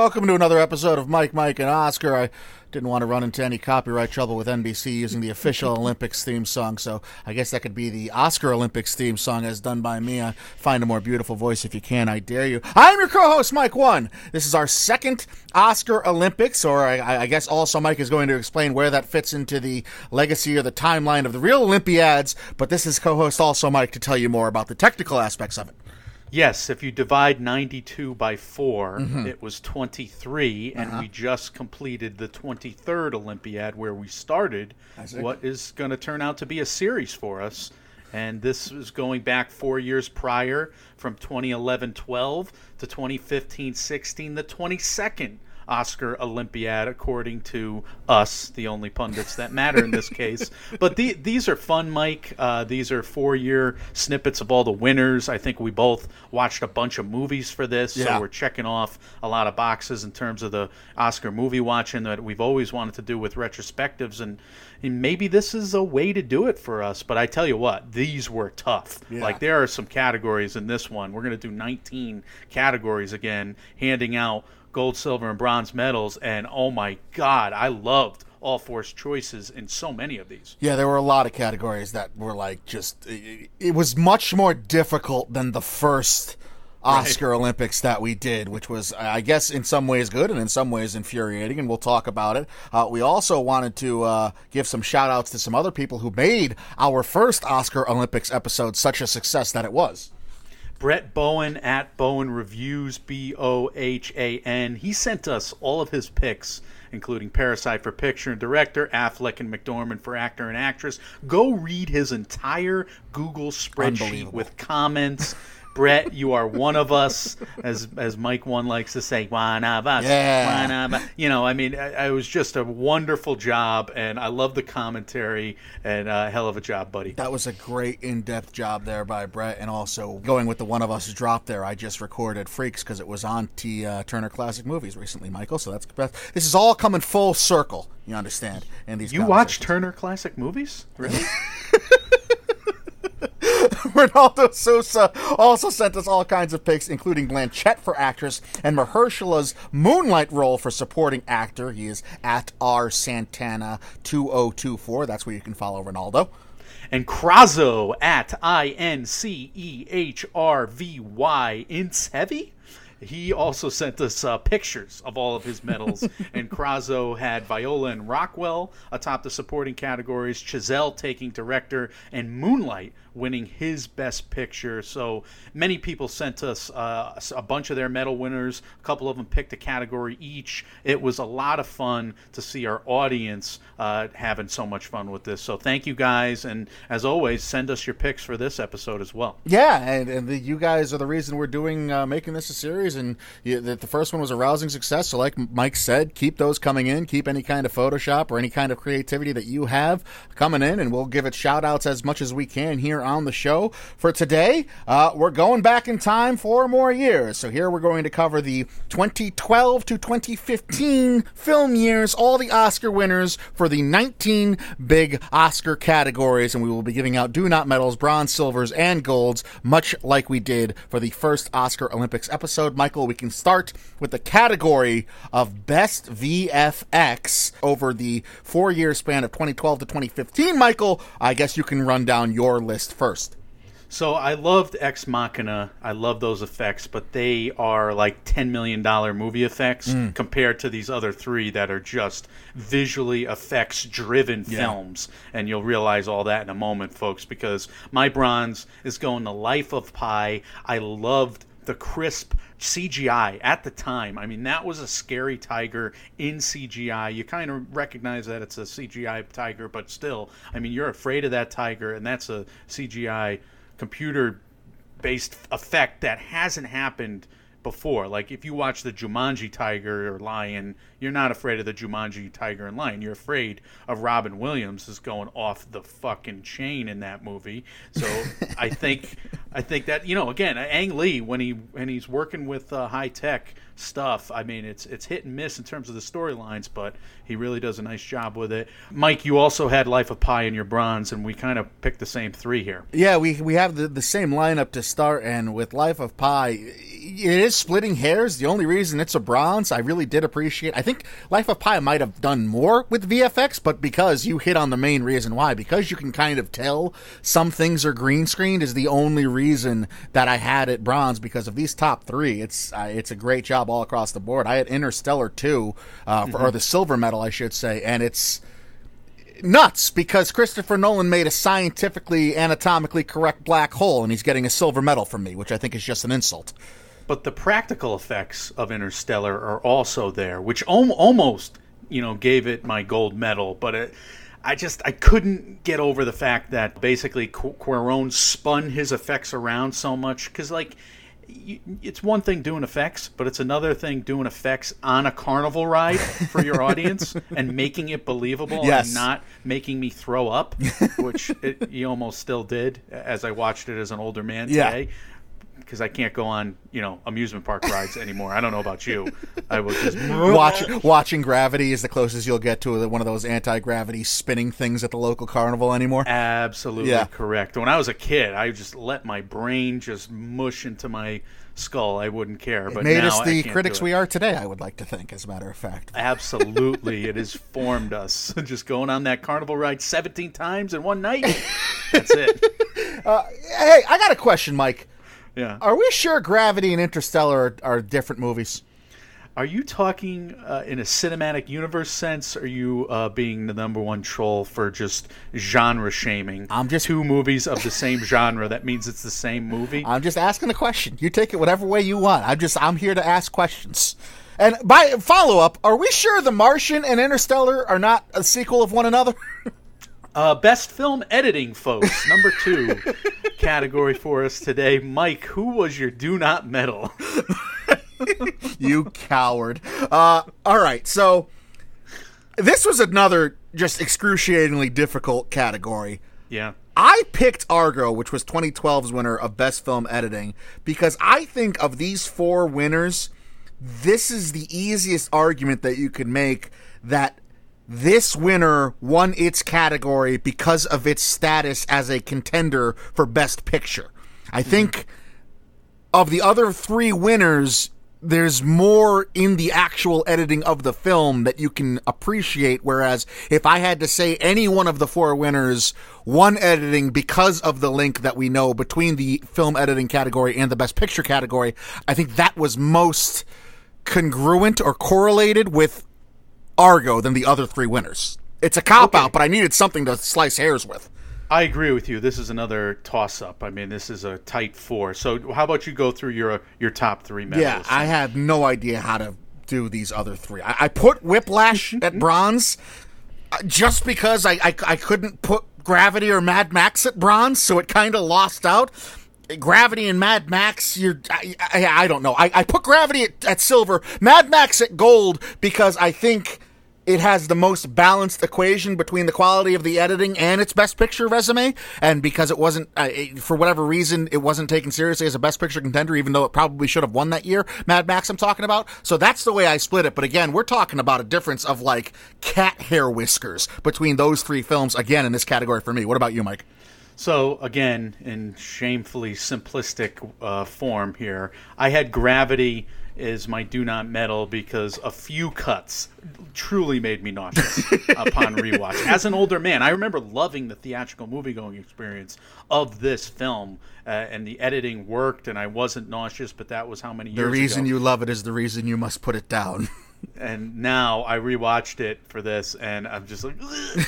Welcome to another episode of Mike, Mike, and Oscar. I didn't want to run into any copyright trouble with NBC using the official Olympics theme song, so I guess that could be the Oscar Olympics theme song as done by me. Find a more beautiful voice if you can, I dare you. I'm your co-host, Mike One. This is our second Oscar Olympics, or I, I guess also Mike is going to explain where that fits into the legacy or the timeline of the real Olympiads, but this is co-host also Mike to tell you more about the technical aspects of it. Yes, if you divide 92 by 4, Mm-hmm. it was 23, and Uh-huh. we just completed the 23rd Olympiad where we started what is going to turn out to be a series for us. And this is going back four years prior from 2011 12 to 2015 16, the 22nd Oscar Olympiad, according to us, the only pundits that matter in this case. But the, these are fun, Mike. Uh, these are four year snippets of all the winners. I think we both watched a bunch of movies for this, Yeah. so we're checking off a lot of boxes in terms of the Oscar movie watching that we've always wanted to do with retrospectives. And, and maybe this is a way to do it for us. But I tell you what, these were tough. Yeah. Like, there are some categories in this one. We're going to do 19 categories again, handing out gold, silver, and bronze medals. And oh my God, I loved all four choices in so many of these. Yeah, there were a lot of categories that were like just. It, was much more difficult than the first Oscar Olympics that we did, which was, I guess, in some ways good and in some ways infuriating, and we'll talk about it. Uh, we also wanted to uh, give some shout outs to some other people who made our first Oscar Olympics episode such a success that it was. Brett Bohan at Bohan Reviews, B O H A N. He sent us all of his picks, including Parasite for picture and director, Affleck and McDormand for actor and actress. Go read his entire Google spreadsheet with comments. Brett, you are one of us, as as Mike One likes to say, one of us. Yeah. One of us. You know, I mean, I- it was just a wonderful job, and I love the commentary, and uh, hell of a job, buddy. That was a great in-depth job there by Brett, and also going with the one of us drop there. I just recorded Freaks because it was on T uh, Turner Classic Movies recently, Michael. So that's this is all coming full circle. You understand? And these You watch Turner Classic Movies? Really? Ronaldo Sosa also sent us all kinds of picks, including Blanchett for actress and Mahershala's Moonlight role for supporting actor. He is at R Santana 2024. That's where you can follow Ronaldo. and Krazo at I N C E H R V Y Ints Heavy. He also sent us uh, pictures of all of his medals, and Krazo had Viola and Rockwell atop the supporting categories, Chazelle taking director, and Moonlight winning his best picture. So many people sent us uh, a bunch of their medal winners. A couple of them picked a category each. It was a lot of fun to see our audience uh, having so much fun with this. So thank you guys, and as always, send us your picks for this episode as well. Yeah, and, and the, you guys are the reason we're doing uh, making this a series, and you, the, the first one was a rousing success. So, like Mike said, keep those coming in. Keep any kind of Photoshop or any kind of creativity that you have coming in, and we'll give it shout outs as much as we can here on the show. For today, uh, we're going back in time four more years. So here we're going to cover the 2012 to 2015 film years, all the Oscar winners for the 19 big Oscar categories, and we will be giving out do not medals, bronze, silvers, and golds, much like we did for the first Oscar Olympics episode. Michael, we can start with the category of best VFX over the four year span of 2012 to 2015. Michael, I guess you can run down your list first. So I loved Ex Machina. I love those effects, but they are like ten million dollar movie effects mm. compared to these other three that are just visually effects driven films. And you'll realize all that in a moment, folks, because my bronze is going to Life of Pi. I loved the crisp CGI at the time. I mean, that was a scary tiger in CGI. You kind of recognize that it's a CGI tiger, but still, I mean, you're afraid of that tiger, and that's a CGI computer based effect that hasn't happened before. Like if you watch the Jumanji Tiger or Lion, you're not afraid of the Jumanji Tiger and Lion. You're afraid of Robin Williams is going off the fucking chain in that movie. So I think I think that you know again, Ang Lee when he when he's working with uh, high tech stuff. I mean, it's it's hit and miss in terms of the storylines, but he really does a nice job with it. Mike, you also had Life of Pi in your bronze, and we kind of picked the same three here. Yeah, we we have the, the same lineup to start, and with Life of Pi, it is splitting hairs. The only reason it's a bronze, I really did appreciate. I think Life of Pi might have done more with VFX, but because you hit on the main reason why, because you can kind of tell some things are green screened, is the only reason that I had it bronze. Because of these top three, it's uh, it's a great job all across the board. I had Interstellar two, uh, for, mm-hmm. or the silver medal, I should say, and it's nuts because Christopher Nolan made a scientifically, anatomically correct black hole, and he's getting a silver medal from me, which I think is just an insult. But the practical effects of Interstellar are also there, which om- almost, you know, gave it my gold medal. But it, I just I couldn't get over the fact that basically Qu- spun his effects around so much because like it's one thing doing effects, but it's another thing doing effects on a carnival ride for your audience and making it believable yes. and not making me throw up, which it, you almost still did as I watched it as an older man today. Yeah because I can't go on, you know, amusement park rides anymore. I don't know about you. I was just Watch, watching Gravity is the closest you'll get to one of those anti-gravity spinning things at the local carnival anymore. Absolutely yeah. correct. When I was a kid, I just let my brain just mush into my skull. I wouldn't care. But it made us the critics we are today. I would like to think, as a matter of fact. Absolutely, it has formed us. just going on that carnival ride seventeen times in one night. That's it. Uh, hey, I got a question, Mike. Yeah. Are we sure Gravity and Interstellar are, are different movies? Are you talking uh, in a cinematic universe sense? Or are you uh, being the number one troll for just genre shaming? I'm just two movies of the same genre. That means it's the same movie. I'm just asking a question. You take it whatever way you want. I'm just I'm here to ask questions. And by follow up, are we sure The Martian and Interstellar are not a sequel of one another? Uh, best film editing, folks. Number two category for us today. Mike, who was your do not medal? you coward. Uh, all right, so this was another just excruciatingly difficult category. Yeah. I picked Argo, which was 2012's winner of Best Film Editing, because I think of these four winners, this is the easiest argument that you could make that this winner won its category because of its status as a contender for Best Picture. I mm-hmm. think of the other three winners, there's more in the actual editing of the film that you can appreciate. Whereas if I had to say any one of the four winners won editing because of the link that we know between the film editing category and the best picture category, I think that was most congruent or correlated with Argo than the other three winners. It's a cop okay. out, but I needed something to slice hairs with. I agree with you. This is another toss up. I mean, this is a tight four. So, how about you go through your your top three medals? Yeah, I had no idea how to do these other three. I, I put Whiplash at bronze uh, just because I, I, I couldn't put Gravity or Mad Max at bronze, so it kind of lost out. Gravity and Mad Max, you're, I, I, I don't know. I, I put Gravity at, at silver, Mad Max at gold because I think it has the most balanced equation between the quality of the editing and its best picture resume. And because it wasn't, uh, it, for whatever reason, it wasn't taken seriously as a best picture contender, even though it probably should have won that year. Mad Max, I'm talking about. So that's the way I split it. But again, we're talking about a difference of like cat hair whiskers between those three films. Again, in this category for me. What about you, Mike? So again, in shamefully simplistic uh, form here, I had Gravity is my do not medal because a few cuts truly made me nauseous upon rewatch. As an older man, I remember loving the theatrical movie going experience of this film, uh, and the editing worked, and I wasn't nauseous. But that was how many years. The reason ago. you love it is the reason you must put it down. and now I rewatched it for this, and I'm just like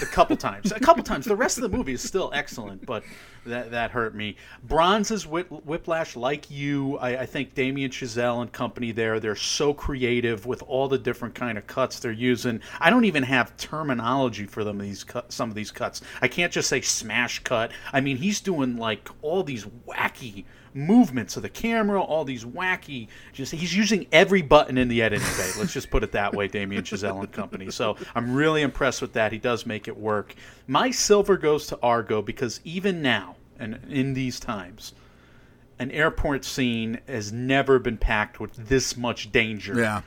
a couple times, a couple times. The rest of the movie is still excellent, but that that hurt me. Bronze's whip, Whiplash, like you, I, I, think Damien Chazelle and company there, they're so creative with all the different kind of cuts they're using. I don't even have terminology for them. These cut, some of these cuts, I can't just say smash cut. I mean, he's doing like all these wacky movements of the camera, all these wacky. Just he's using every button in the editing bay. Let's just put it that way, Damien Chazelle and company. So I'm really impressed with that. He does make it work. My silver goes to Argo because even now and in these times, an airport scene has never been packed with this much danger. Yeah.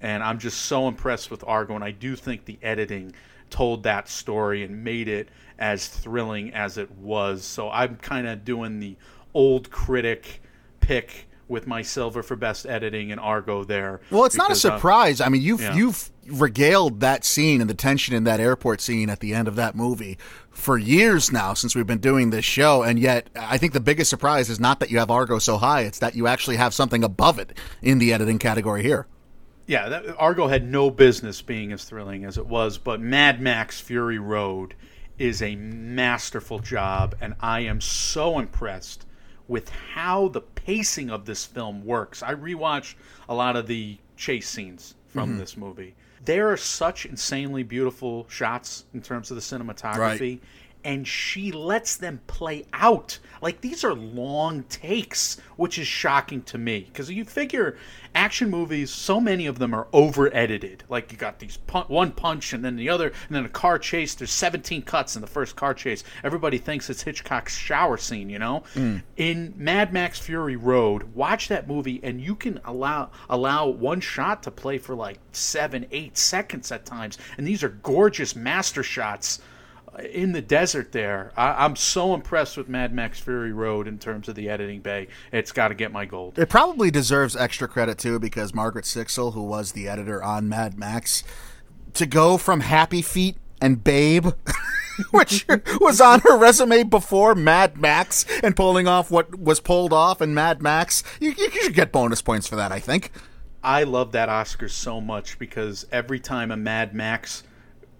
And I'm just so impressed with Argo, and I do think the editing told that story and made it as thrilling as it was. So I'm kind of doing the old critic pick with my silver for best editing and Argo there. Well, it's not a uh, surprise. I mean, you've yeah. you've regaled that scene and the tension in that airport scene at the end of that movie for years now since we've been doing this show, and yet I think the biggest surprise is not that you have Argo so high; it's that you actually have something above it in the editing category here. yeah, that, Argo had no business being as thrilling as it was, but Mad Max Fury Road is a masterful job, and I am so impressed with how the pacing of this film works. I rewatched a lot of the chase scenes from mm-hmm. this movie. There are such insanely beautiful shots in terms of the cinematography and she lets them play out. Like these are long takes, which is shocking to me because you figure action movies, so many of them are over edited. Like you got these pun- one punch and then the other, and then a car chase. There's 17 cuts in the first car chase. Everybody thinks it's Hitchcock's shower scene, you know. Hmm. In Mad Max Fury Road, watch that movie and you can allow allow one shot to play for like seven, eight seconds at times, and these are gorgeous master shots in the desert there. I, I'm so impressed with Mad Max Fury Road in terms of the editing bay. It's got to get my gold. It probably deserves extra credit too because Margaret Sixel, who was the editor on Mad Max, to go from Happy Feet and Babe, which was on her resume before Mad Max, and pulling off what was pulled off in Mad Max, you, you should get bonus points for that. I think. I love that Oscar so much because every time a Mad Max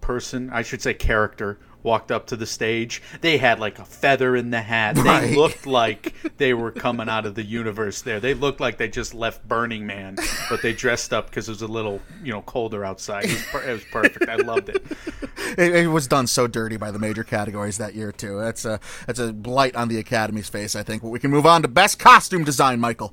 person, I should say character, walked up to the stage, they had like a feather in the hat. They looked like they were coming out of the universe there. They looked like they just left Burning Man, but they dressed up because it was a little, you know, colder outside. It was, per- it was perfect. I loved it. It, it was done so dirty by the major categories that year too. That's a that's a blight on the Academy's face. I think. But we can move on to best costume design, Michael.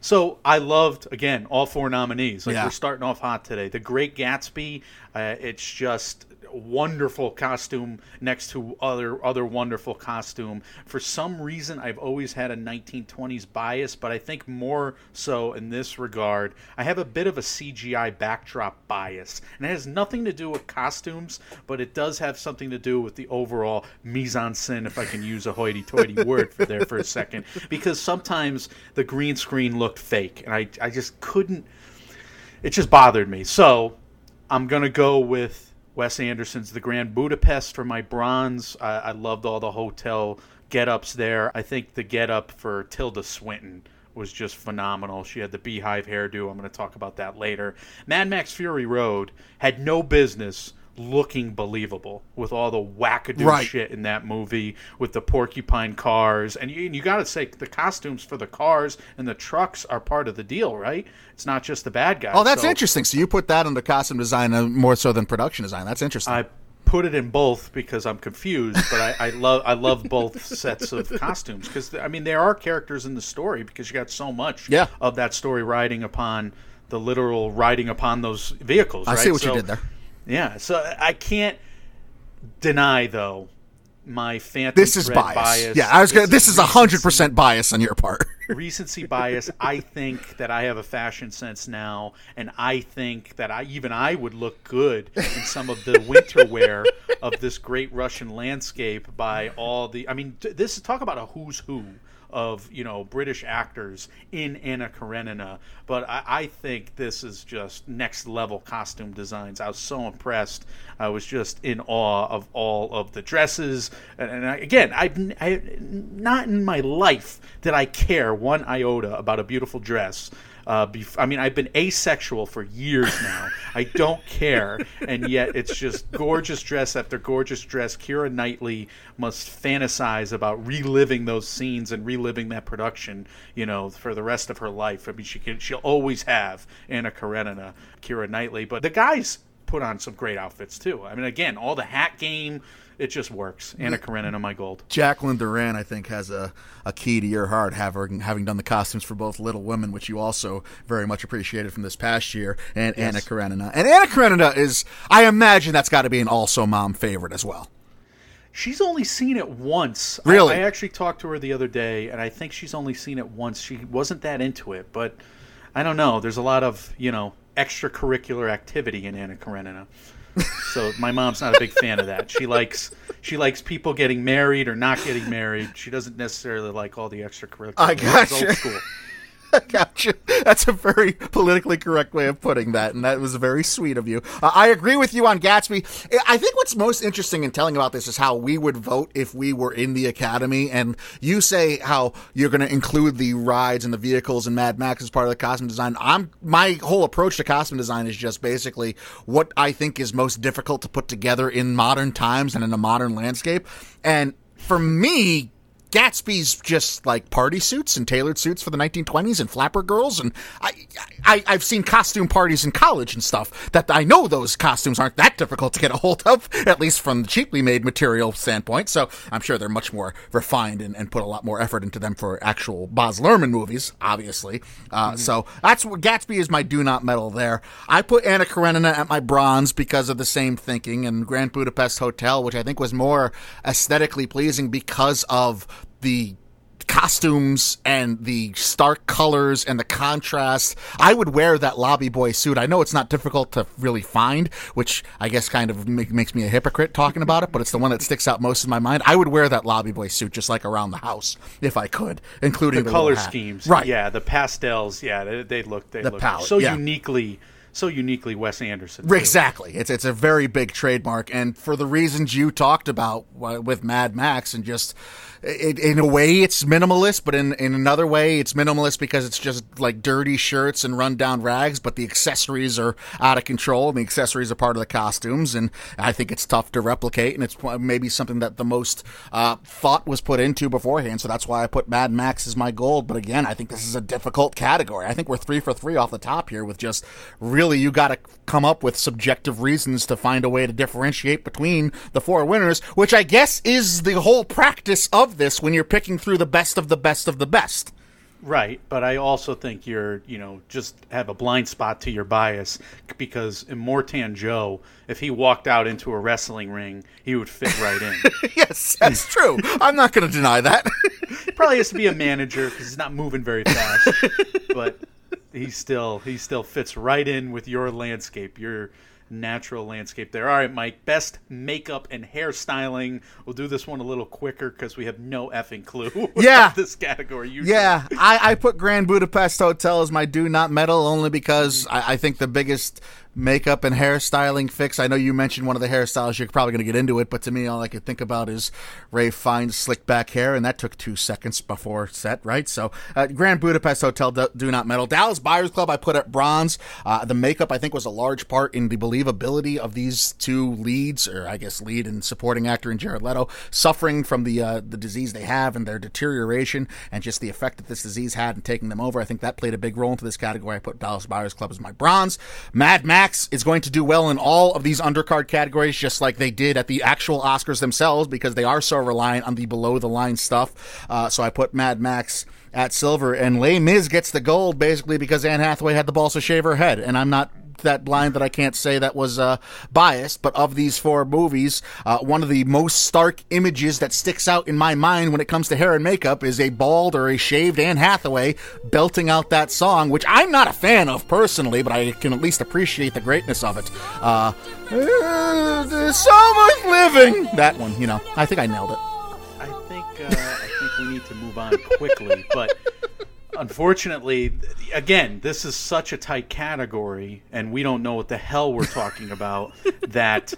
So I loved again all four nominees. Like Yeah. we're starting off hot today. The Great Gatsby. Uh, it's just wonderful costume next to other other wonderful costume. For some reason, I've always had a 1920s bias, but I think more so in this regard. I have a bit of a CGI backdrop bias, and it has nothing to do with costumes, but it does have something to do with the overall mise en scène, if I can use a hoity-toity word for there for a second, because sometimes the green screen looked fake, and I I just couldn't. It just bothered me. So I'm gonna go with Wes Anderson's The Grand Budapest for my bronze. I, I loved all the hotel get-ups there. I think the get-up for Tilda Swinton was just phenomenal. She had the beehive hairdo. I'm going to talk about that later. Mad Max Fury Road had no business looking believable with all the wackadoo Right. shit in that movie with the porcupine cars and you, and you got to say the costumes for the cars and the trucks are part of the deal right it's not just the bad guys Oh, that's So- interesting. So you put that under costume design uh, more so than production design. That's interesting. I put it in both because I'm confused, but I, I love I love both sets of costumes because I mean there are characters in the story because you got so much Yeah. of that story riding upon the literal riding upon those vehicles. I right? see what So- you did there. Yeah, so I can't deny though my phantom This is thread bias. Yeah, I was gonna. This is a hundred percent bias on your part. recency bias. I think that I have a fashion sense now, and I think that I even I would look good in some of the winter wear of this great Russian landscape by all the. I mean, this is talk about a who's who of you know British actors in Anna Karenina, but I, I think this is just next level costume designs. I was so impressed. I was just in awe of all of the dresses, and, and I, again, I've I, not in my life did I care one iota about a beautiful dress. Uh, bef- I mean, I've been asexual for years now. I don't care, and yet it's just gorgeous dress after gorgeous dress. Keira Knightley must fantasize about reliving those scenes and reliving that production, you know, for the rest of her life. I mean, she can, she'll always have Anna Karenina, Keira Knightley, but the guys put on some great outfits too. I mean, again, all the hat game, it just works. Anna Karenina, my gold. Jacqueline Durran, I think, has a, a key to your heart, having having done the costumes for both Little Women, which you also very much appreciated from this past year, and Yes. Anna Karenina. And Anna Karenina is, I imagine, that's got to be an also mom favorite as well. She's only seen it once. I- Really? I, actually talked to her the other day, and I think she's only seen it once. She wasn't that into it, but I don't know. There's a lot of you know extracurricular activity in Anna Karenina. So my mom's not a big fan of that. She likes she likes people getting married or not getting married. She doesn't necessarily like all the extracurricular. I got gotcha. old school. gotcha. That's a very politically correct way of putting that, and that was very sweet of you. Uh, I agree with you on Gatsby. I think what's most interesting in telling about this is how we would vote if we were in the Academy. And you say how you're going to include the rides and the vehicles and Mad Max as part of the costume design. I'm my whole approach to costume design is just basically what I think is most difficult to put together in modern times and in a modern landscape. And for me, Gatsby's just like party suits and tailored suits for the 1920s and flapper girls, and I, I I've seen costume parties in college and stuff. That I know those costumes aren't that difficult to get a hold of, at least from the cheaply made material standpoint. So I'm sure they're much more refined and, and put a lot more effort into them for actual Baz Luhrmann movies, obviously. Uh, So that's what Gatsby is my do not medal there. I put Anna Karenina at my bronze because of the same thinking, and Grand Budapest Hotel, which I think was more aesthetically pleasing because of the costumes and the stark colors and the contrast. I would wear that lobby boy suit. I know it's not difficult to really find, which I guess kind of make, makes me a hypocrite talking about it, but it's the one that sticks out most in my mind. I would wear that lobby boy suit just like around the house if I could, including the the, color schemes. Right. Yeah, the pastels. Yeah, they, they look they The look palette, so yeah. uniquely so uniquely Wes Anderson. too. Exactly. It's it's a very big trademark, and for the reasons you talked about uh, with Mad Max, and just it, in a way it's minimalist, but in in another way it's minimalist because it's just like dirty shirts and rundown rags, but the accessories are out of control, and the accessories are part of the costumes, and I think it's tough to replicate, and it's maybe something that the most uh, thought was put into beforehand. So that's why I put Mad Max as my gold. But again, I think this is a difficult category. I think we're three for three off the top here with just really you got to come up with subjective reasons to find a way to differentiate between the four winners, which I guess is the whole practice of this when you're picking through the best of the best of the best. Right, but I also think you're, you know, just have a blind spot to your bias because Immortan Joe, if he walked out into a wrestling ring, he would fit right in. yes, that's true. I'm not going to deny that. Probably has to be a manager because he's not moving very fast, but he still he still fits right in with your landscape, your natural landscape there. All right, Mike, best makeup and hairstyling. We'll do this one a little quicker because we have no effing clue. Yeah. this category. Usually. Yeah, I, I put Grand Budapest Hotel as my do not medal only because I, I think the biggest makeup and hairstyling fix. I know you mentioned one of the hairstyles. You're probably going to get into it, but to me, all I could think about is Ralph Fiennes's slick back hair, and that took two seconds before set, right? So, uh, Grand Budapest Hotel do, do not medal. Dallas Buyers Club, I put at bronze. Uh, the makeup, I think, was a large part in the believability of these two leads, or I guess lead and supporting actor in Jared Leto, suffering from the uh, the disease they have and their deterioration, and just the effect that this disease had in taking them over. I think that played a big role into this category. I put Dallas Buyers Club as my bronze. Mad Max is going to do well in all of these undercard categories, just like they did at the actual Oscars themselves, because they are so reliant on the below the line stuff. Uh, so I put Mad Max at silver, and Les Mis gets the gold basically because Anne Hathaway had the balls to shave her head, and I'm not that blind that I can't say that was uh, biased, but of these four movies, uh, one of the most stark images that sticks out in my mind when it comes to hair and makeup is a bald or a shaved Anne Hathaway belting out that song, which I'm not a fan of personally, but I can at least appreciate the greatness of it. Uh, "Uh, there's so much living. That one, you know, I think I nailed it. I think uh, I think we need to move on quickly, but unfortunately, again, this is such a tight category, and we don't know what the hell we're talking about. that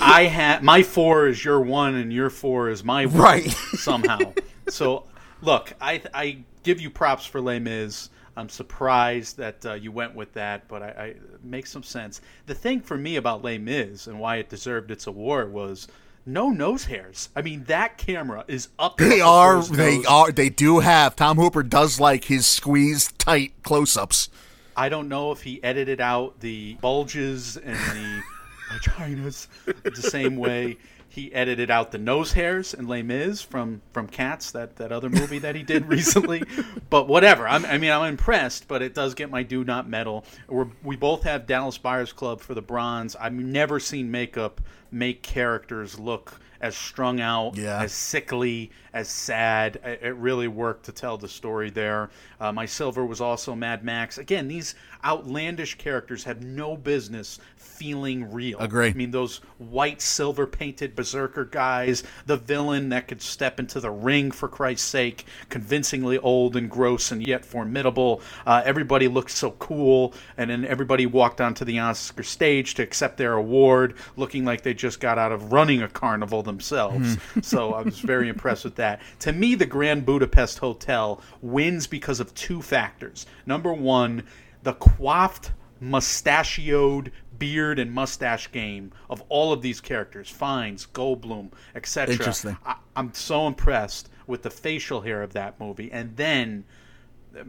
I have my four is your one, and your four is my one Right. somehow. So, look, I I give you props for Les Mis. I'm surprised that uh, you went with that, but I, I it makes some sense. The thing for me about Les Mis and why it deserved its award was no nose hairs. I mean, that camera is up. They up are, they nose. are, they do have. Tom Hooper does like his squeezed tight close ups. I don't know if he edited out the bulges and the vaginas. the same way he edited out the nose hairs and Les Mis from from Cats, that that other movie that he did recently. but whatever. I'm, I mean, I'm impressed, but it does get my do not medal. We're, we both have Dallas Buyers Club for the bronze. I've never seen makeup make characters look as strung out, Yeah. as sickly, as sad. It really worked to tell the story there. Uh, my silver was also Mad Max. Again, these outlandish characters have no business feeling real. Agree. I mean, those white silver painted berserker guys, the villain that could step into the ring for Christ's sake, convincingly old and gross and yet formidable. Uh, everybody looked so cool, and then everybody walked onto the Oscar stage to accept their award, looking like they just got out of running a carnival themselves. Hmm. so I was very impressed with that. To me, the Grand Budapest Hotel wins because of two factors. Number one, the coiffed mustachioed beard and mustache game of all of these characters Fiennes, Goldblum, etc. Interesting. I, I'm so impressed with the facial hair of that movie. And then,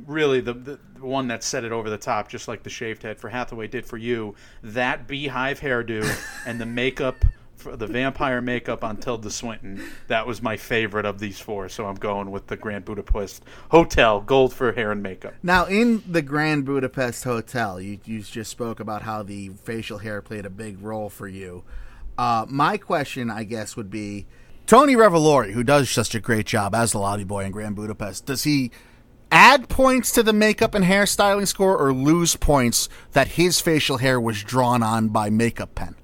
really, the, the the one that set it over the top, just like the shaved head for Hathaway did for you, that beehive hairdo and the makeup. The vampire makeup on Tilda Swinton, that was my favorite of these four. So I'm going with the Grand Budapest Hotel, gold for hair and makeup. Now, in the Grand Budapest Hotel, you, you just spoke about how the facial hair played a big role for you. Uh, my question, I guess, would be Tony Revolori, who does such a great job as the lobby boy in Grand Budapest, does he add points to the makeup and hairstyling score or lose points that his facial hair was drawn on by makeup pen?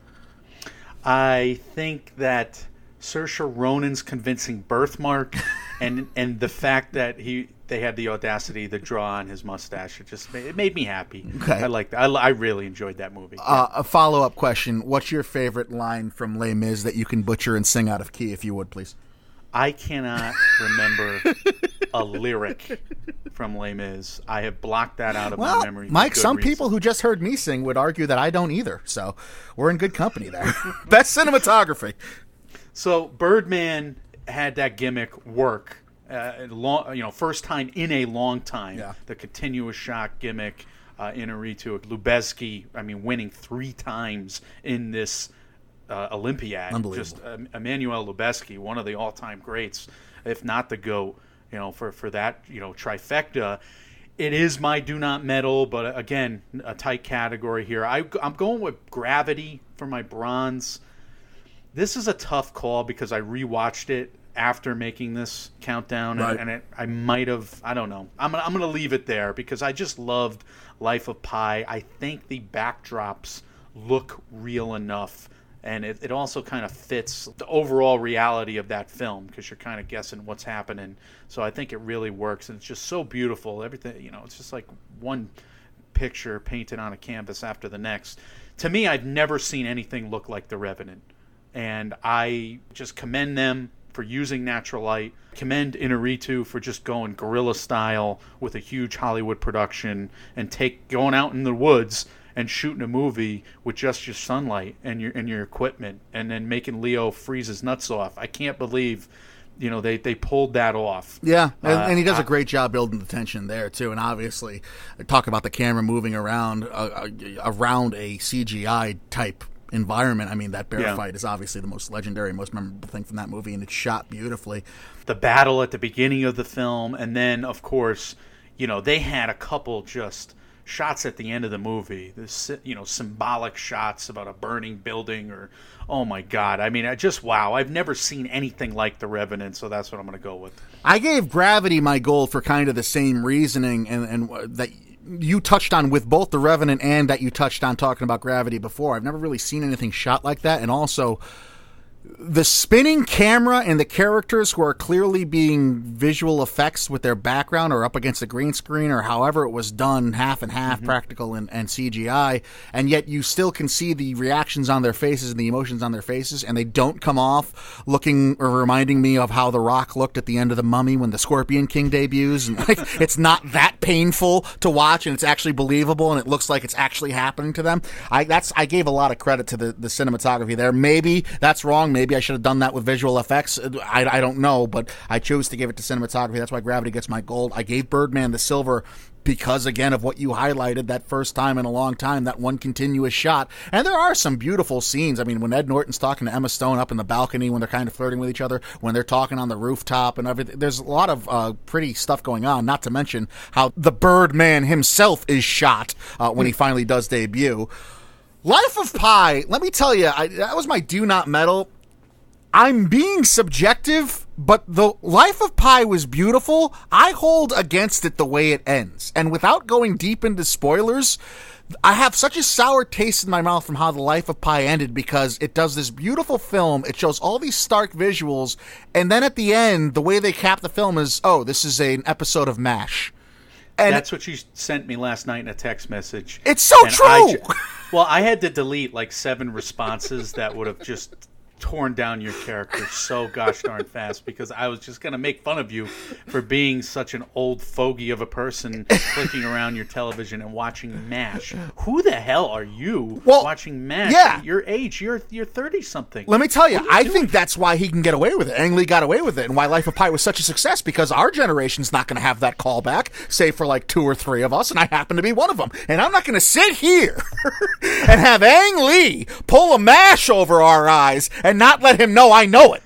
I think that Saoirse Ronan's convincing birthmark and and the fact that he they had the audacity to draw on his mustache it just made, it made me happy. Okay. I like that. I, I really enjoyed that movie. Uh, a follow up question What's your favorite line from Les Mis that you can butcher and sing out of key, if you would, please? I cannot remember a lyric from Les Mis. I have blocked that out of my memory. Mike, some reason. people who just heard me sing would argue that I don't either. So we're in good company there. Best cinematography. So Birdman had that gimmick work. Uh, long, you know, first time in a long time. Yeah. The continuous shot gimmick uh, in Aritu. Lubezki, I mean, winning three times in this uh, Olympiad. Unbelievable. Just um, Emmanuel Lubezki, one of the all-time greats, if not the goat. You know, for for that you know trifecta. It is my do not medal, but uh, again, a tight category here. I, I'm going with Gravity for my bronze. This is a tough call because I rewatched it after making this countdown, Right. and, and it, I might have. I don't know. I'm gonna, I'm gonna leave it there because I just loved Life of Pi. I think the backdrops look real enough, and it, it also kind of fits the overall reality of that film because you're kind of guessing what's happening. So I think it really works, and it's just so beautiful. Everything, you know, it's just like one picture painted on a canvas after the next. To me, I've never seen anything look like The Revenant. And I just commend them for using natural light. Commend Inaritu for just going guerrilla style with a huge Hollywood production and take going out in the woods and shooting a movie with just your sunlight and your and your equipment and then making Leo freeze his nuts off. I can't believe you know they, they pulled that off. Yeah, and, Uh, and he does a I- great job building the tension there too. And obviously, talk about the camera moving around uh, uh, around a CGI type environment. I mean, that bear Yeah. fight is obviously the most legendary, most memorable thing from that movie, and it's shot beautifully. the battle at the beginning of the film, and then of course, you know, they had a couple just shots at the end of the movie. This, you know, symbolic shots about a burning building, or oh my god, I mean, I just wow, I've never seen anything like The Revenant, so that's what I'm going to go with. I gave Gravity my gold for kind of the same reasoning, and, and that you touched on with both the Revenant and that you touched on talking about Gravity before. I've never really seen anything shot like that, and also the spinning camera and the characters who are clearly being visual effects with their background or up against a green screen or however it was done, half and half, mm-hmm. practical and, and CGI, and yet you still can see the reactions on their faces and the emotions on their faces, and they don't come off looking or reminding me of how The Rock looked at the end of The Mummy when the Scorpion King debuts, and like it's not that painful to watch, and it's actually believable, and it looks like it's actually happening to them. I that's I gave a lot of credit to the the cinematography there. Maybe that's wrong. Maybe I should have done that with visual effects. I, I don't know, but I chose to give it to cinematography. That's why Gravity gets my gold. I gave Birdman the silver because again of what you highlighted that first time in a long time that one continuous shot and there are some beautiful scenes i mean when ed norton's talking to emma stone up in the balcony when they're kind of flirting with each other when they're talking on the rooftop and everything there's a lot of uh, pretty stuff going on not to mention how the birdman himself is shot uh, when he finally does debut life of pi let me tell you I, that was my do not medal I'm being subjective, but the Life of Pi was beautiful. I hold against it the way it ends. And without going deep into spoilers, I have such a sour taste in my mouth from how the Life of Pi ended because it does this beautiful film. It shows all these stark visuals, and then at the end, the way they cap the film is, oh, this is an episode of MASH. And That's what you sent me last night in a text message. It's so true. I, well, I had to delete like seven responses that would have just torn down your character so gosh darn fast because I was just going to make fun of you for being such an old fogey of a person clicking around your television and watching MASH. Who the hell are you well, watching MASH yeah. at your age? You're you're 30 something. Let me tell you, you I doing? think that's why he can get away with it. Ang Lee got away with it and why Life of Pi was such a success because our generation's not going to have that callback, save for like two or three of us, and I happen to be one of them. And I'm not going to sit here and have Ang Lee pull a MASH over our eyes and not let him know I know it.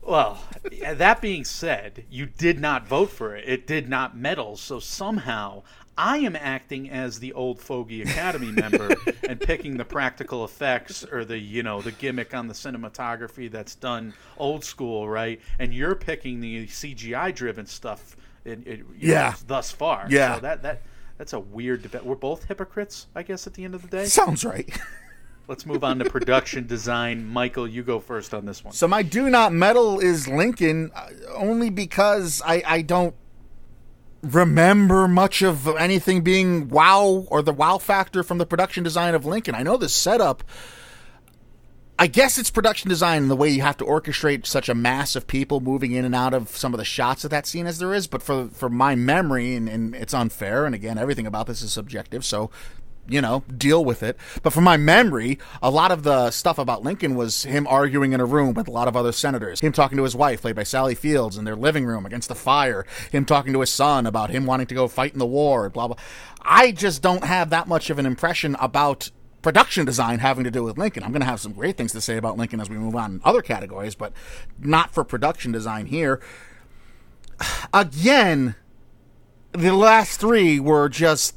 Well, that being said, you did not vote for it. It did not medal. So somehow I am acting as the old fogey Academy member and picking the practical effects or the you know the gimmick on the cinematography that's done old school, right? And you're picking the CGI driven stuff. In, in, yeah. Know, thus far. Yeah. So that that that's a weird debate. We're both hypocrites, I guess, at the end of the day. Sounds right. Let's move on to production design. Michael, you go first on this one. So my do not medal is Lincoln, uh, only because I, I don't remember much of anything being wow or the wow factor from the production design of Lincoln. I know the setup. I guess it's production design and the way you have to orchestrate such a mass of people moving in and out of some of the shots of that scene as there is. But for for my memory, and, and it's unfair, and again, everything about this is subjective. So you know, deal with it. But from my memory, a lot of the stuff about Lincoln was him arguing in a room with a lot of other senators, him talking to his wife, played by Sally Fields, in their living room against the fire, him talking to his son about him wanting to go fight in the war, blah, blah. I just don't have that much of an impression about production design having to do with Lincoln. I'm going to have some great things to say about Lincoln as we move on in other categories, but not for production design here. Again, the last three were just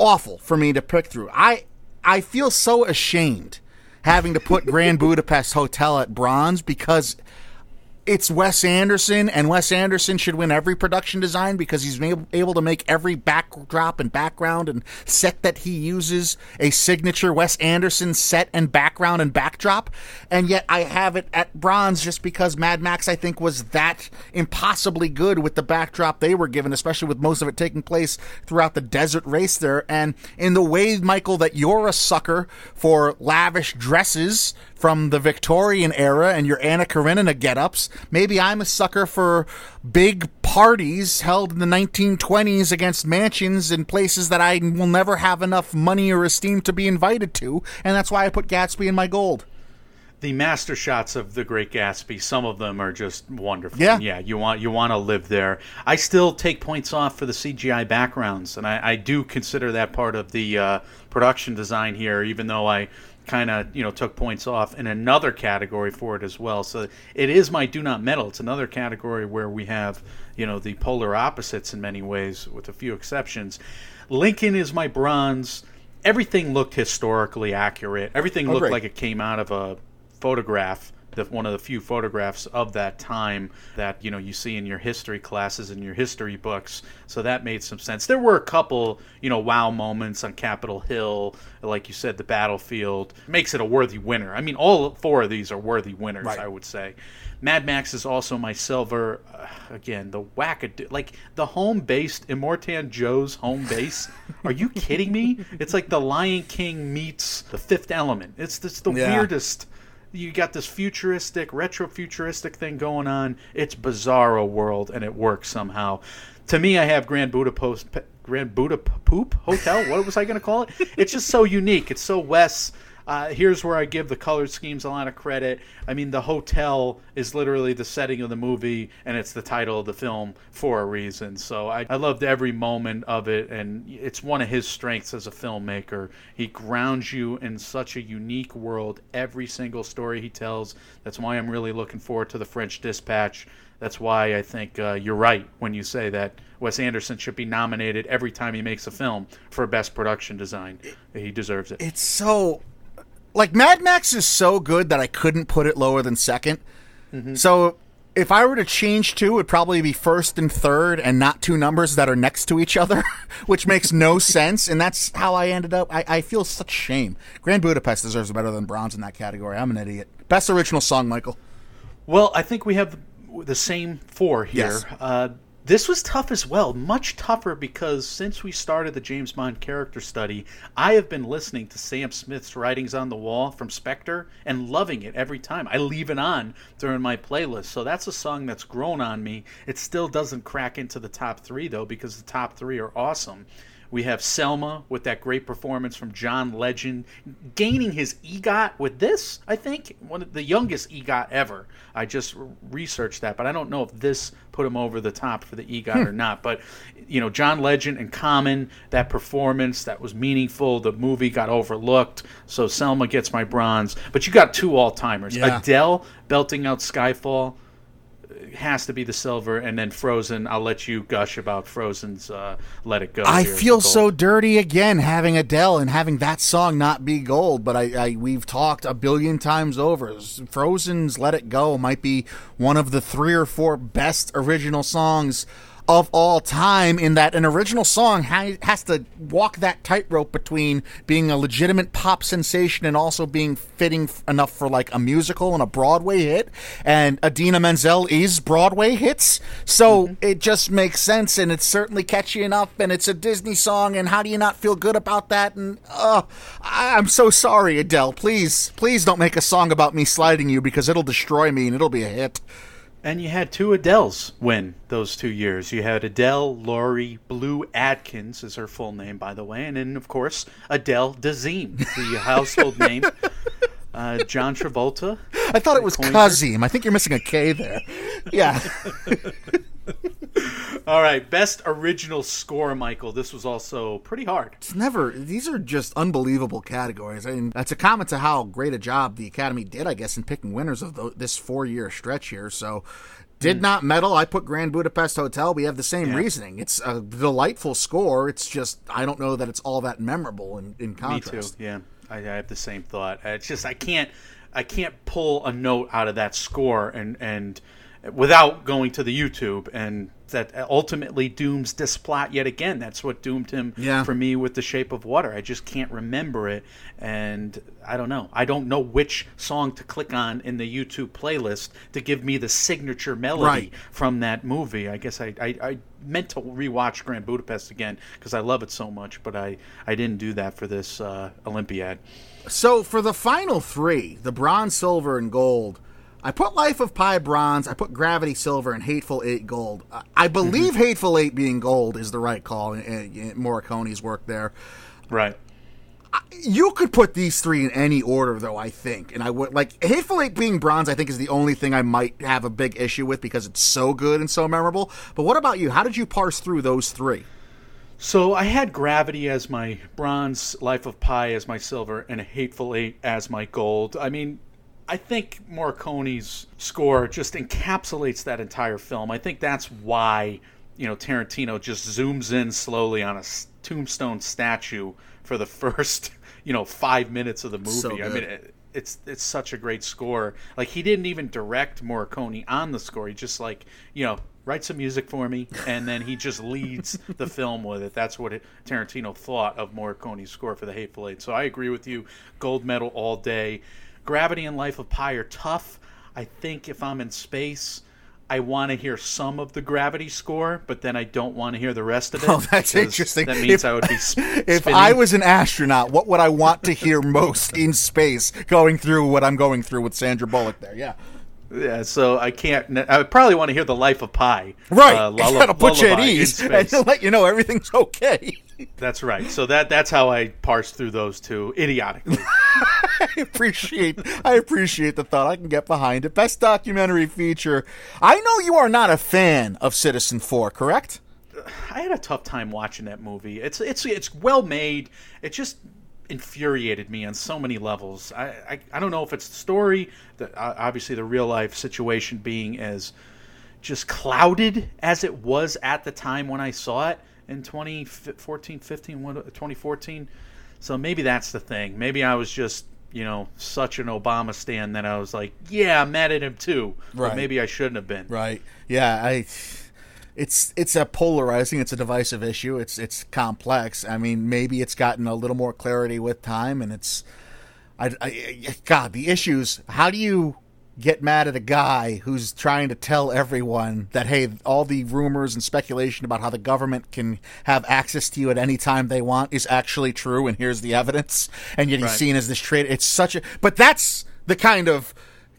awful for me to pick through. I I feel so ashamed having to put Grand Budapest Hotel at bronze because it's Wes Anderson, and Wes Anderson should win every production design because he's able to make every backdrop and background and set that he uses a signature Wes Anderson set and background and backdrop. And yet I have it at bronze just because Mad Max, I think, was that impossibly good with the backdrop they were given, especially with most of it taking place throughout the desert race there. And in the way, Michael, that you're a sucker for lavish dresses from the Victorian era and your Anna Karenina get-ups. Maybe I'm a sucker for big parties held in the 1920s against mansions in places that I will never have enough money or esteem to be invited to, and that's why I put Gatsby in my gold the master shots of the Great Gatsby, some of them are just wonderful. Yeah, yeah. You want you want to live there. I still take points off for the CGI backgrounds, and I, I do consider that part of the uh, production design here, even though I kind of you know took points off in another category for it as well. So it is my do not medal. It's another category where we have you know the polar opposites in many ways, with a few exceptions. Lincoln is my bronze. Everything looked historically accurate. Everything oh, looked great. like it came out of a photograph the, one of the few photographs of that time that you know you see in your history classes and your history books. So that made some sense. There were a couple you know wow moments on Capitol Hill, like you said, the battlefield makes it a worthy winner. I mean, all four of these are worthy winners, right. I would say. Mad Max is also my silver. Uh, again, the wackadoo, like the home based Immortan Joe's home base. Are you kidding me? It's like the Lion King meets the Fifth Element. It's just the yeah. weirdest you got this futuristic, retro futuristic thing going on. It's bizarro world, and it works somehow. To me, I have Grand Budapest, Grand Buddha Poop Hotel. What was I going to call it? It's just so unique. It's so Wes. Uh, here's where I give the color schemes a lot of credit. I mean, the hotel is literally the setting of the movie, and it's the title of the film for a reason. So I, I loved every moment of it, and it's one of his strengths as a filmmaker. He grounds you in such a unique world every single story he tells. That's why I'm really looking forward to the French Dispatch. That's why I think uh, you're right when you say that Wes Anderson should be nominated every time he makes a film for best production design. He deserves it. It's so like Mad Max is so good that I couldn't put it lower than 2nd Mm-hmm. So if I were to change two, it'd probably be first and third, and not two numbers that are next to each other, which makes no sense. And that's how I ended up. I, I feel such shame. Grand Budapest deserves better than bronze in that category. I'm an idiot. Best original song, Michael. Well, I think we have the, the same four here. Yes. Uh, this was tough as well, much tougher because since we started the James Bond character study, I have been listening to Sam Smith's Writing's on the Wall from Spectre and loving it every time. I leave it on during my playlist. So that's a song that's grown on me. It still doesn't crack into the top three, though, because the top three are awesome. We have Selma with that great performance from John Legend, gaining his EGOT with this, I think, one of the youngest EGOT ever. I just researched that, but I don't know if this put him over the top for the EGOT or hmm. not. But, you know, John Legend and Common, that performance, that was meaningful. The movie got overlooked, so Selma gets my bronze. But you got two all timers Yeah. Adele belting out Skyfall has to be the silver, and then Frozen. I'll let you gush about Frozen's uh, "Let It Go." I feel so dirty again having Adele and having that song not be gold, but I, I we've talked a billion times over. Frozen's "Let It Go" might be one of the three or four best original songs of all time. In that an original song ha- has to walk that tightrope between being a legitimate pop sensation and also being fitting f- enough for like a musical and a Broadway hit. And Idina Menzel is Broadway hits, so it just makes sense, and it's certainly catchy enough, and it's a Disney song. And how do you not feel good about that? And uh, I- I'm so sorry, Adele. Please, please don't make a song about me sliding you because it'll destroy me and it'll be a hit. And you had two Adeles win those two years. You had Adele Laurie Blue Adkins is her full name, by the way, and then of course Adele Dazeem, the household name. Uh, John Travolta. I thought it was. Kazim. I think you're missing a K there. Yeah. All right, best original score, Michael. This was also pretty hard. It's never. These are just unbelievable categories. I mean, that's a comment to how great a job the Academy did, I guess, in picking winners of the, this four-year stretch here. So, did hmm. not medal. I put Grand Budapest Hotel. We have the same Yeah. reasoning. It's a delightful score. It's just I don't know that it's all that memorable in, in Me contrast. too. Yeah, I, I have the same thought. It's just I can't I can't pull a note out of that score and and without going to the YouTube and that ultimately dooms Desplat yet again. That's what doomed him Yeah. for me with The Shape of Water. I just can't remember it, and I don't know. I don't know which song to click on in the YouTube playlist to give me the signature melody Right. from that movie. I guess I, I, I meant to rewatch Grand Budapest again because I love it so much, but I, I didn't do that for this uh, Olympiad. So for the final three, the bronze, silver, and gold, I put Life of Pi bronze, I put Gravity silver, and Hateful Eight gold. I- believe mm-hmm. Hateful Eight being gold is the right call Morricone's work there. Right. You could put these three in any order, though. I think, and I would like Hateful Eight being bronze. I think is the only thing I might have a big issue with because it's so good and so memorable. But what about you? How did you parse through those three? So I had Gravity as my bronze, Life of Pi as my silver, and Hateful Eight as my gold. I mean, I think Morricone's score just encapsulates that entire film. I think that's why you know Tarantino just zooms in slowly on a tombstone statue for the first you know five minutes of the movie. So I mean, it, it's it's such a great score. Like he didn't even direct Morricone on the score. He just like you know write some music for me, and then he just leads the film with it. That's what it, Tarantino thought of Morricone's score for The Hateful Eight. So I agree with you. Gold medal all day. Gravity and Life of Pi are tough. I think if I'm in space. I want to hear some of the gravity score, but then I don't want to hear the rest of it. Oh, that's interesting. That means If- I would be. Sp- If. I was an astronaut, what would I want to hear most in space going through what I'm going through with Sandra Bullock there? Yeah. Yeah, so I can't. I probably want to hear the Life of Pi. Right, uh, that'll put you at ease and let you know everything's okay. That's right. So that that's how I parse through those two idiotically. I appreciate I appreciate the thought. I can get behind it. Best documentary feature. I know you are not a fan of Citizenfour, correct? I had a tough time watching that movie. It's it's it's well made. It just infuriated me on so many levels. I, I, I don't know if it's the story, the, uh, obviously the real life situation being as just clouded as it was at the time when I saw it in 2014, 15, uh, 2014. So maybe that's the thing. Maybe I was just you know such an Obama stand that I was like, yeah, I'm mad at him too. Right. But maybe I shouldn't have been. Right. Yeah. I it's it's a polarizing, it's a divisive issue. It's it's complex. I mean, maybe it's gotten a little more clarity with time, and it's, I, I God, the issues. How do you get mad at a guy who's trying to tell everyone that hey, all the rumors and speculation about how the government can have access to you at any time they want is actually true, and here's the evidence, and yet he's right. seen as this traitor. It's such a, but that's the kind of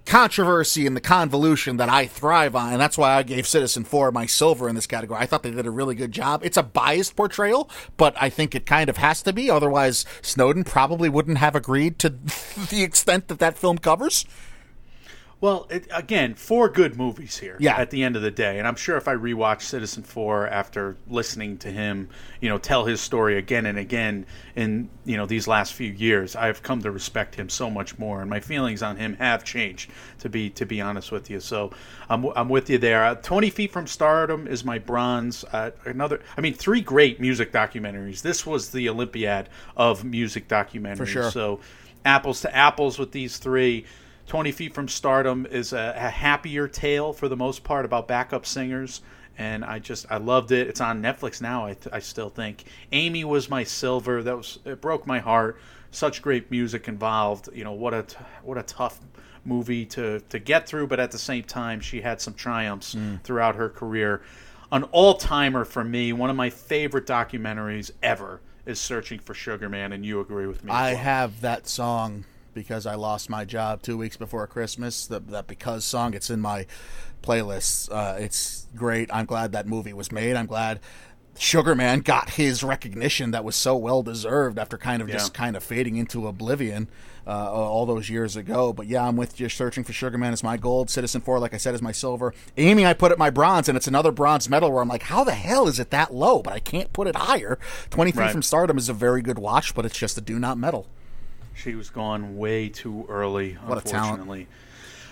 controversy and the convolution that I thrive on, and that's why I gave Citizenfour my silver in this category. I thought they did a really good job. It's a biased portrayal, but I think it kind of has to be. Otherwise, Snowden probably wouldn't have agreed to the extent that that film covers. Well, it, again, four good movies here. Yeah. At the end of the day, and I'm sure if I rewatch Citizenfour after listening to him, you know, tell his story again and again in you know these last few years, I've come to respect him so much more, and my feelings on him have changed. To be to be honest with you, so I'm I'm with you there. Uh, Twenty Feet from Stardom is my bronze. Uh, another, I mean, three great music documentaries. This was the Olympiad of music documentaries. For sure. So apples to apples with these three. 20 Feet from Stardom is a, a, happier tale for the most part about backup singers. And I just, I loved it. It's on Netflix now, I, I still think. Amy was my silver. That was, it broke my heart. Such great music involved. You know, what a, t- what a tough movie to, to get through. But at the same time, she had some triumphs mm. throughout her career. An all timer for me, one of my favorite documentaries ever is Searching for Sugar Man. And you agree with me. I well. have that song because I lost my job two weeks before Christmas. The, that because song, it's in my playlists. Uh, it's great. I'm glad that movie was made. I'm glad Sugarman got his recognition that was so well deserved after kind of yeah. just kind of fading into oblivion uh, all those years ago. But yeah, I'm with you. Searching for Sugarman is my gold. Citizenfour, like I said, is my silver. Amy, I put at my bronze, and it's another bronze medal where I'm like, how the hell is it that low? But I can't put it higher. 20 Feet right. from Stardom is a very good watch, but it's just a do not medal. She was gone way too early, what unfortunately.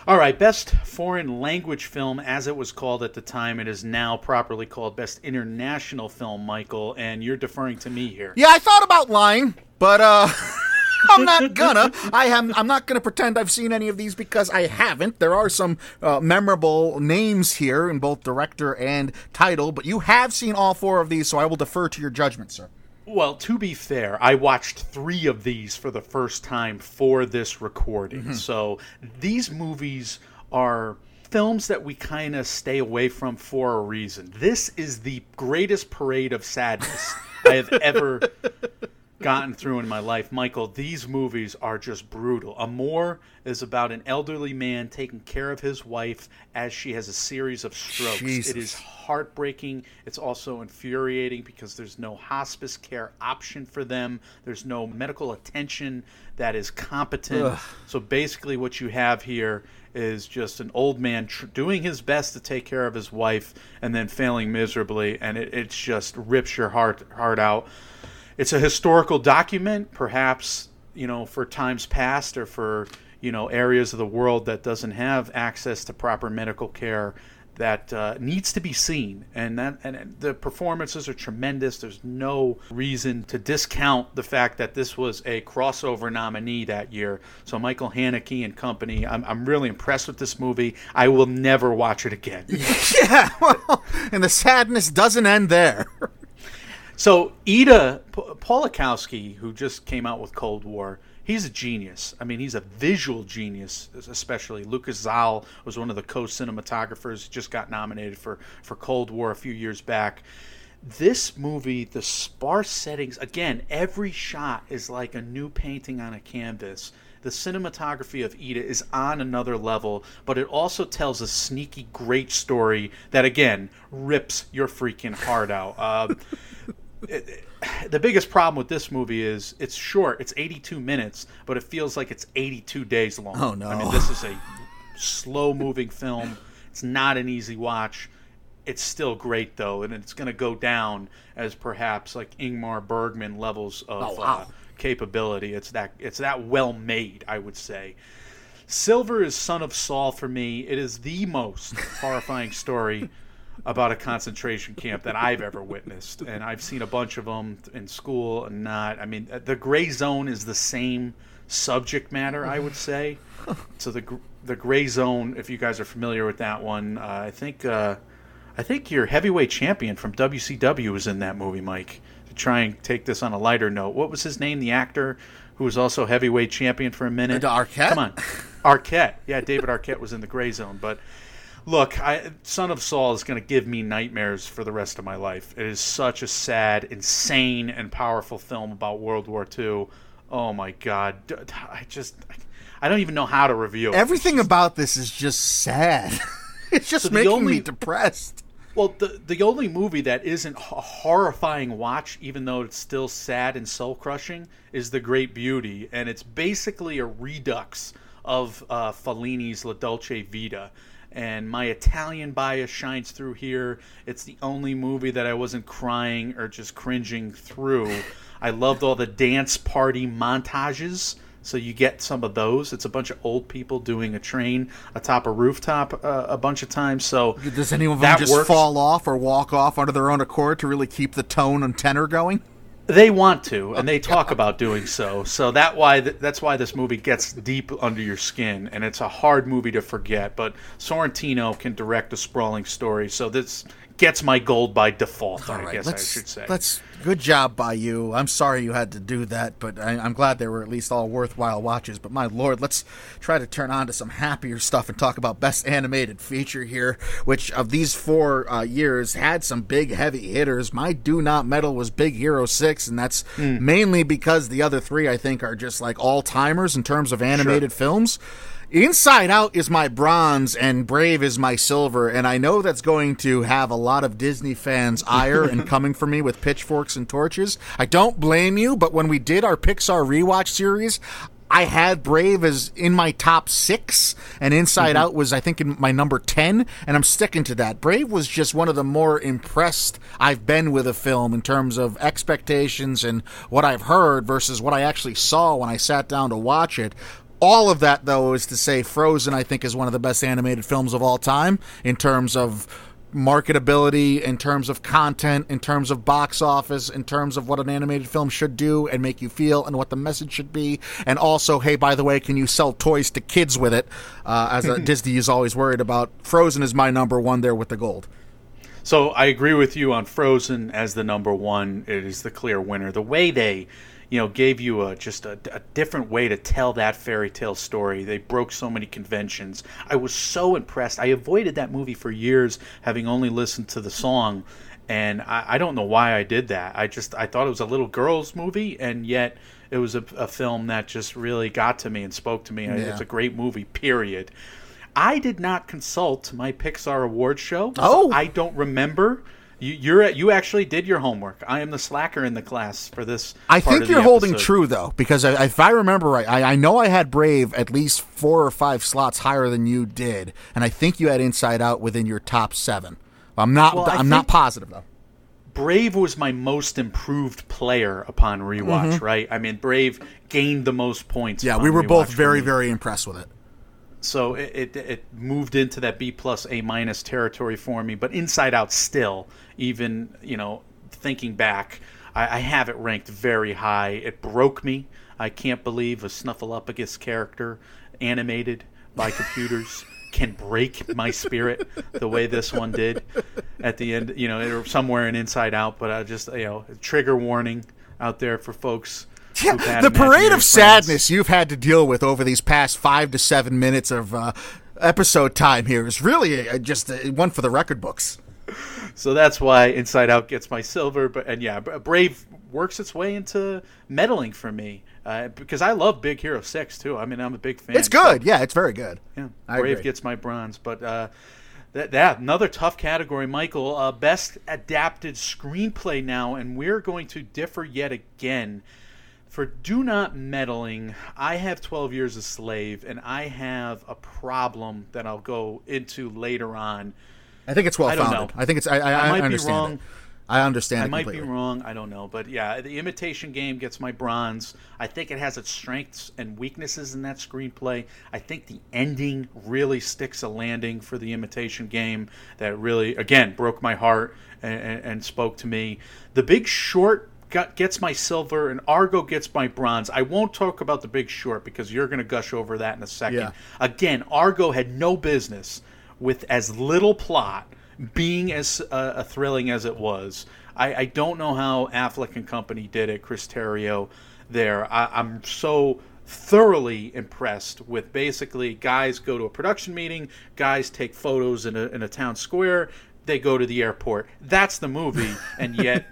All right, best foreign language film, as it was called at the time. It is now properly called best international film, Michael, and you're deferring to me here. Yeah, I thought about lying, but uh, I'm not gonna. I am. I'm not gonna pretend I've seen any of these because I haven't. There are some uh, memorable names here in both director and title, but you have seen all four of these, so I will defer to your judgment, sir. Well, to be fair, I watched three of these for the first time for this recording. Mm-hmm. So these movies are films that we kind of stay away from for a reason. This is the greatest parade of sadness I have ever gotten through in my life. Michael, these movies are just brutal. Amour is about an elderly man taking care of his wife as she has a series of strokes. Jesus. It is heartbreaking. It's also infuriating because there's no hospice care option for them. There's no medical attention that is competent. Ugh. So basically, what you have here is just an old man tr- doing his best to take care of his wife and then failing miserably, and it, it just rips your heart heart out it's a historical document, perhaps you know for times past or for you know areas of the world that doesn't have access to proper medical care that uh, needs to be seen. And that and the performances are tremendous. There's no reason to discount the fact that this was a crossover nominee that year. So michael haneke and company i'm, I'm really impressed with this movie. I will never watch it again. Yeah well, and the sadness doesn't end there so Ida Pawlikowski, who just came out with Cold War, he's a genius. I mean, he's a visual genius, especially. Lukasz Zal was one of the co-cinematographers. Just got nominated for for Cold War a few years back. This movie, the sparse settings, again, every shot is like a new painting on a canvas. the cinematography of Ida is on another level, but it also tells a sneaky, great story that again rips your freaking heart out. Uh, it, the biggest problem with this movie is it's short. It's 82 minutes, but it feels like it's 82 days long. Oh no! I mean, this is a slow-moving film. It's not an easy watch. It's still great though, and it's going to go down as perhaps like Ingmar Bergman levels of oh, wow. uh, capability. It's that it's that well made, I would say. Silver is Son of Saul for me. It is the most horrifying story about a concentration camp that I've ever witnessed, and I've seen a bunch of them in school and not. I mean, the gray zone is the same subject matter, I would say. so the the gray zone, if you guys are familiar with that one, uh, I think uh, I think your heavyweight champion from WCW was in that movie, Mike. To try and take this on a lighter note, what was his name? The actor who was also heavyweight champion for a minute. Arquette. Come on, Arquette. Yeah, David Arquette was in the gray zone, but Look, I, Son of Saul is going to give me nightmares for the rest of my life. It is such a sad, insane, and powerful film about World War II. Oh my God, I just I don't even know how to review it. Everything just, about this is just sad. it's just so making only, me depressed. Well, the the only movie that isn't a horrifying watch, even though it's still sad and soul crushing, is The Great Beauty, and it's basically a redux of uh, Fellini's La Dolce Vita and my Italian bias shines through here. It's the only movie that I wasn't crying or just cringing through. I loved all the dance party montages. So you get some of those. It's a bunch of old people doing a train atop a rooftop uh, a bunch of times. So does any of them just works. fall off or walk off under their own accord to really keep the tone and tenor going? They want to, and they oh, talk about doing so. So that why that's why this movie gets deep under your skin, and it's a hard movie to forget. But Sorrentino can direct a sprawling story, so this gets my gold by default. All I right, guess I should say. Let's good job by you. I'm sorry you had to do that, but I, am glad they were at least all worthwhile watches. But my lord, let's try to turn on to some happier stuff and talk about best animated feature here, which of these four uh, years had some big heavy hitters. My do not medal was Big Hero Six, and that's mm. mainly because the other three I think are just like all timers in terms of animated sure. films. Inside Out is my bronze and Brave is my silver, and I know that's going to have a lot of Disney fans' ire and coming for me with pitchforks and torches. I don't blame you, but when we did our Pixar rewatch series, I had Brave as in my top six, and Inside mm-hmm. Out was, I think, in my number 10, and I'm sticking to that. Brave was just one of the more impressed I've been with a film in terms of expectations and what I've heard versus what I actually saw when I sat down to watch it. All of that, though, is to say Frozen, I think, is one of the best animated films of all time in terms of marketability, in terms of content, in terms of box office, in terms of what an animated film should do and make you feel, and what the message should be. And also, hey, by the way, can you sell toys to kids with it? Uh, as a, Disney is always worried about. Frozen is my number one there with the gold. So I agree with you on Frozen as the number one. It is the clear winner. The way they you know, gave you a just a, a, different way to tell that fairy tale story. They broke so many conventions. I was so impressed. I avoided that movie for years, having only listened to the song, and I, I don't know why I did that. I just I thought it was a little girls movie, and yet it was a, a film that just really got to me and spoke to me. Yeah. It's a great movie. Period. I did not consult my Pixar award show. Oh, I don't remember you, you're you actually did your homework. I am the slacker in the class for this. I think you're holding true though, because if I remember right, I, I know I had Brave at least four or five slots higher than you did, and I think you had Inside Out within your top seven. I'm not. Well, I'm not positive though. Brave was my most improved player upon rewatch. Mm-hmm. Right? I mean, Brave gained the most points. Yeah, we were both very, very impressed with it so it, it, it moved into that B plus A minus territory for me. But Inside Out still, even you know, thinking back, I, I have it ranked very high. It broke me. I can't believe a Snuffleupagus character animated by computers can break my spirit the way this one did at the end. You know, somewhere in Inside Out. But I just you know, trigger warning out there for folks yeah, the parade of sadness you've had to deal with over these past five to seven minutes of uh, episode time here is really a, just a, one for the record books. So that's why Inside Out gets my silver, but and yeah, Brave works its way into medaling for me uh, because I love Big Hero Six too. I mean, I'm a big fan. It's good. So, yeah, it's very good. Yeah, I Brave agree. gets my bronze, but. Uh, that, that another tough category, Michael. Uh, best adapted screenplay now, and we're going to differ yet again. For Do Not Medaling, I have 12 Years a Slave, and I have a problem that I'll go into later on. I think it's well founded. I, I, think it's. I, I, I might understand be wrong. It. I understand. I might completely. be wrong. I don't know, but yeah, the Imitation Game gets my bronze. I think it has its strengths and weaknesses in that screenplay. I think the ending really sticks a landing for the Imitation Game that really, again, broke my heart and, and, and spoke to me. The Big Short got, gets my silver and Argo gets my bronze. I won't talk about the Big Short because you're going to gush over that in a second. Yeah. Again, Argo had no business with as little plot being as uh, thrilling as it was. I, I, don't know how Affleck and company did it, Chris Terrio. There, I, I'm so thoroughly impressed with basically guys go to a production meeting, guys take photos in a, in a town square, they go to the airport. That's the movie, and yet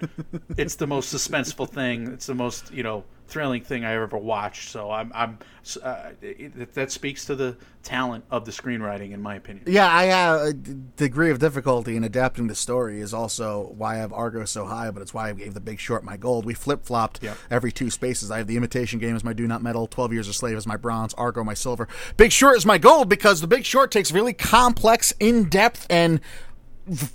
it's the most suspenseful thing. It's the most you know thrilling thing I ever watched. So I'm, I'm uh, it, that speaks to the talent of the screenwriting, in my opinion. Yeah, I have a degree of difficulty in adapting the story is also why I have Argo so high, but it's why I gave The Big Short my gold. We flip flopped yep. every two spaces. I have The Imitation Game as my Do Not Medal, Twelve Years a Slave as my bronze, Argo my silver. Big Short is my gold because The Big Short takes really complex, in depth, and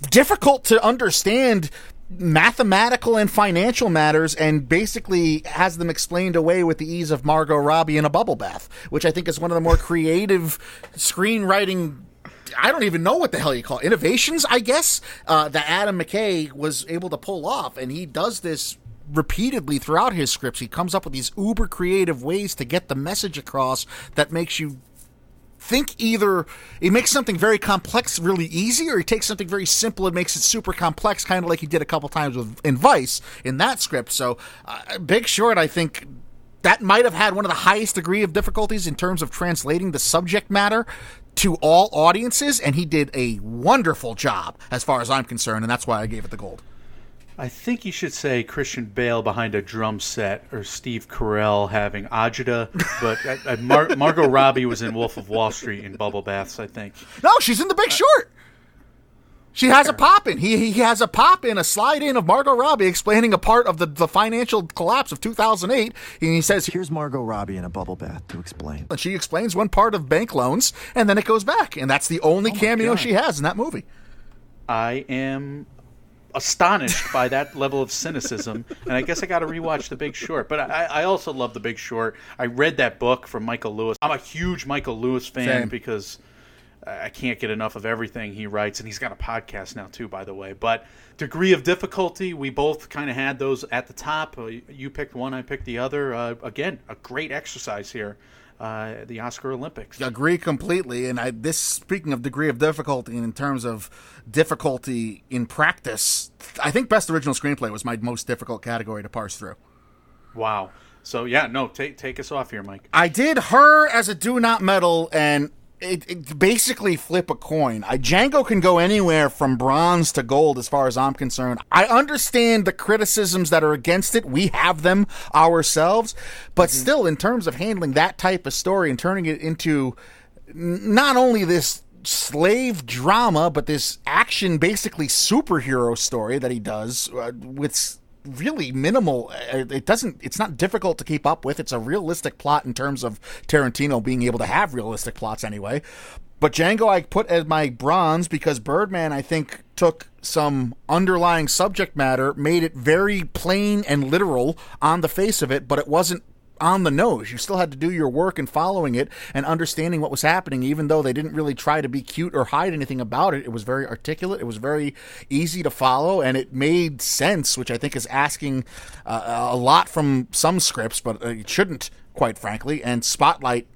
difficult to understand mathematical and financial matters and basically has them explained away with the ease of Margot Robbie in a bubble bath, which I think is one of the more creative screenwriting I don't even know what the hell you call it. innovations, I guess, uh, that Adam McKay was able to pull off, and he does this repeatedly throughout his scripts. He comes up with these uber creative ways to get the message across that makes you think either he makes something very complex really easy, or he takes something very simple and makes it super complex, kind of like he did a couple times with in Vice in that script. So, uh, Big Short, I think that might have had one of the highest degree of difficulties in terms of translating the subject matter to all audiences, and he did a wonderful job as far as I'm concerned, and that's why I gave it the gold. I think you should say Christian Bale behind a drum set or Steve Carell having agita, but uh, uh, Mar- Margot Robbie was in Wolf of Wall Street in bubble baths. I think. No, she's in The Big Short. She has a pop in. He he has a pop in, a slide in of Margot Robbie explaining a part of the, the financial collapse of 2008. And he says, Here's Margot Robbie in a bubble bath to explain. And she explains one part of bank loans, and then it goes back. And that's the only oh cameo God. she has in that movie. I am astonished by that level of cynicism. And I guess I got to rewatch The Big Short. But I, I, also love The Big Short. I read that book from Michael Lewis. I'm a huge Michael Lewis fan Same. because I can't get enough of everything he writes. And he's got a podcast now, too, by the way. But degree of difficulty, we both kind of had those at the top. Uh, you picked one, I picked the other. Uh, again, a great exercise here uh, the Oscar Olympics. Agree completely. And I, this, speaking of degree of difficulty, in terms of difficulty in practice, I think Best Original Screenplay was my most difficult category to parse through. Wow. So yeah, no, take take us off here, Mike. I did her as a do not medal, and it, it, basically flip a coin. I, Django can go anywhere from bronze to gold as far as I'm concerned. I understand the criticisms that are against it. We have them ourselves. But mm-hmm. still, in terms of handling that type of story and turning it into not only this slave drama, but this action, basically superhero story that he does uh, with really minimal. Uh, it doesn't. It's not difficult to keep up with. It's a realistic plot in terms of Tarantino being able to have realistic plots anyway. But Django, I put as my bronze because Birdman, I think, took some underlying subject matter, made it very plain and literal on the face of it, but it wasn't on the nose. You still had to do your work and following it and understanding what was happening, even though they didn't really try to be cute or hide anything about it. It was very articulate. It was very easy to follow, and it made sense, which I think is asking uh, a lot from some scripts, but it shouldn't, quite frankly. And Spotlight,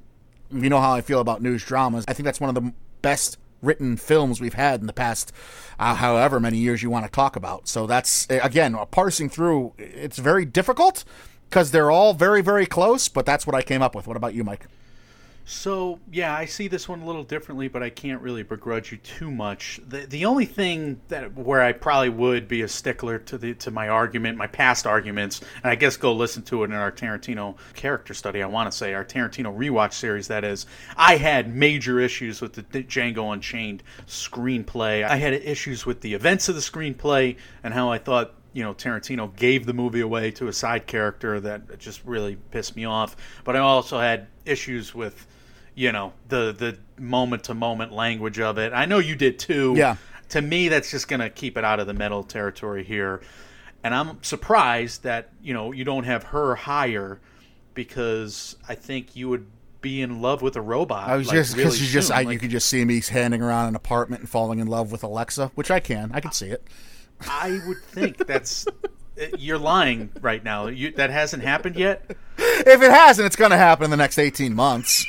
you know how I feel about news dramas. I think that's one of the best written films we've had in the past uh, however many years you want to talk about. So that's again parsing through. It's very difficult because they're all very, very close. But that's what I came up with. What about you, Mike? So yeah, I see this one a little differently, but I can't really begrudge you too much. The the only thing that where I probably would be a stickler to the to my argument, my past arguments, and I guess go listen to it in our Tarantino character study. I want to say our Tarantino rewatch series. That is, I had major issues with the Django Unchained screenplay. I had issues with the events of the screenplay and how I thought you know Tarantino gave the movie away to a side character that just really pissed me off. But I also had issues with you know the the moment to moment language of it. I know you did too. Yeah. To me, that's just going to keep it out of the medal territory here, and I'm surprised that you know you don't have her higher because I think you would be in love with a robot. I was like, just because really you just. I, Like, you could just see me handing around an apartment and falling in love with Alexa, which I can. I can see it. I would think that's eh, you're lying right now. You, that hasn't happened yet. If it hasn't, it's going to happen in the next eighteen months.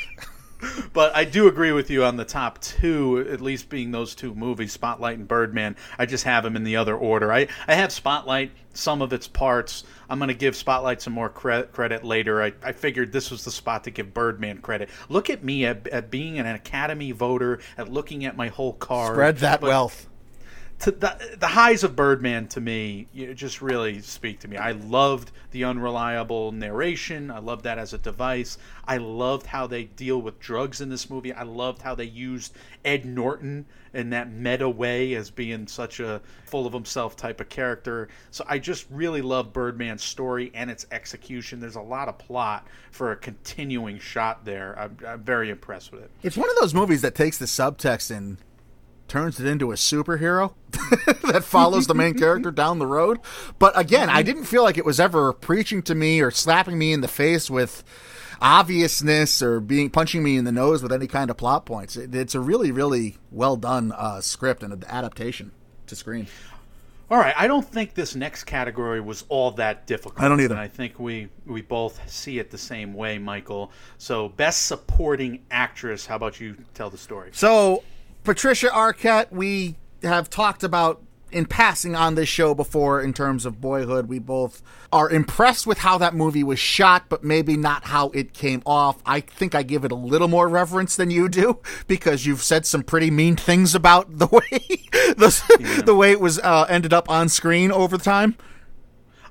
But I do agree with you on the top two, at least being those two movies, Spotlight and Birdman. I just have them in the other order. I, I have Spotlight, some of its parts. I'm going to give Spotlight some more cre- credit later. I, I figured this was the spot to give Birdman credit. Look at me at, at being an Academy voter, at looking at my whole card. Spread that But- wealth. The, the highs of Birdman to me just really speak to me. I loved the unreliable narration. I loved that as a device. I loved how they deal with drugs in this movie. I loved how they used Ed Norton in that meta way as being such a full of himself type of character. So I just really love Birdman's story and its execution. There's a lot of plot for a continuing shot there. I'm, I'm very impressed with it. It's one of those movies that takes the subtext and turns it into a superhero that follows the main character down the road. But again, I didn't feel like it was ever preaching to me or slapping me in the face with obviousness or being punching me in the nose with any kind of plot points. It, it's a really, really well done uh, script and adaptation to screen. All right, I don't think this next category was all that difficult. I don't either. And I think we we both see it the same way, Michael. So, best supporting actress. How about you tell the story? So, Patricia Arquette, we have talked about in passing on this show before in terms of boyhood. We both are impressed with how that movie was shot, but maybe not how it came off. I think I give it a little more reverence than you do because you've said some pretty mean things about the way the, the way it was uh, ended up on screen over time.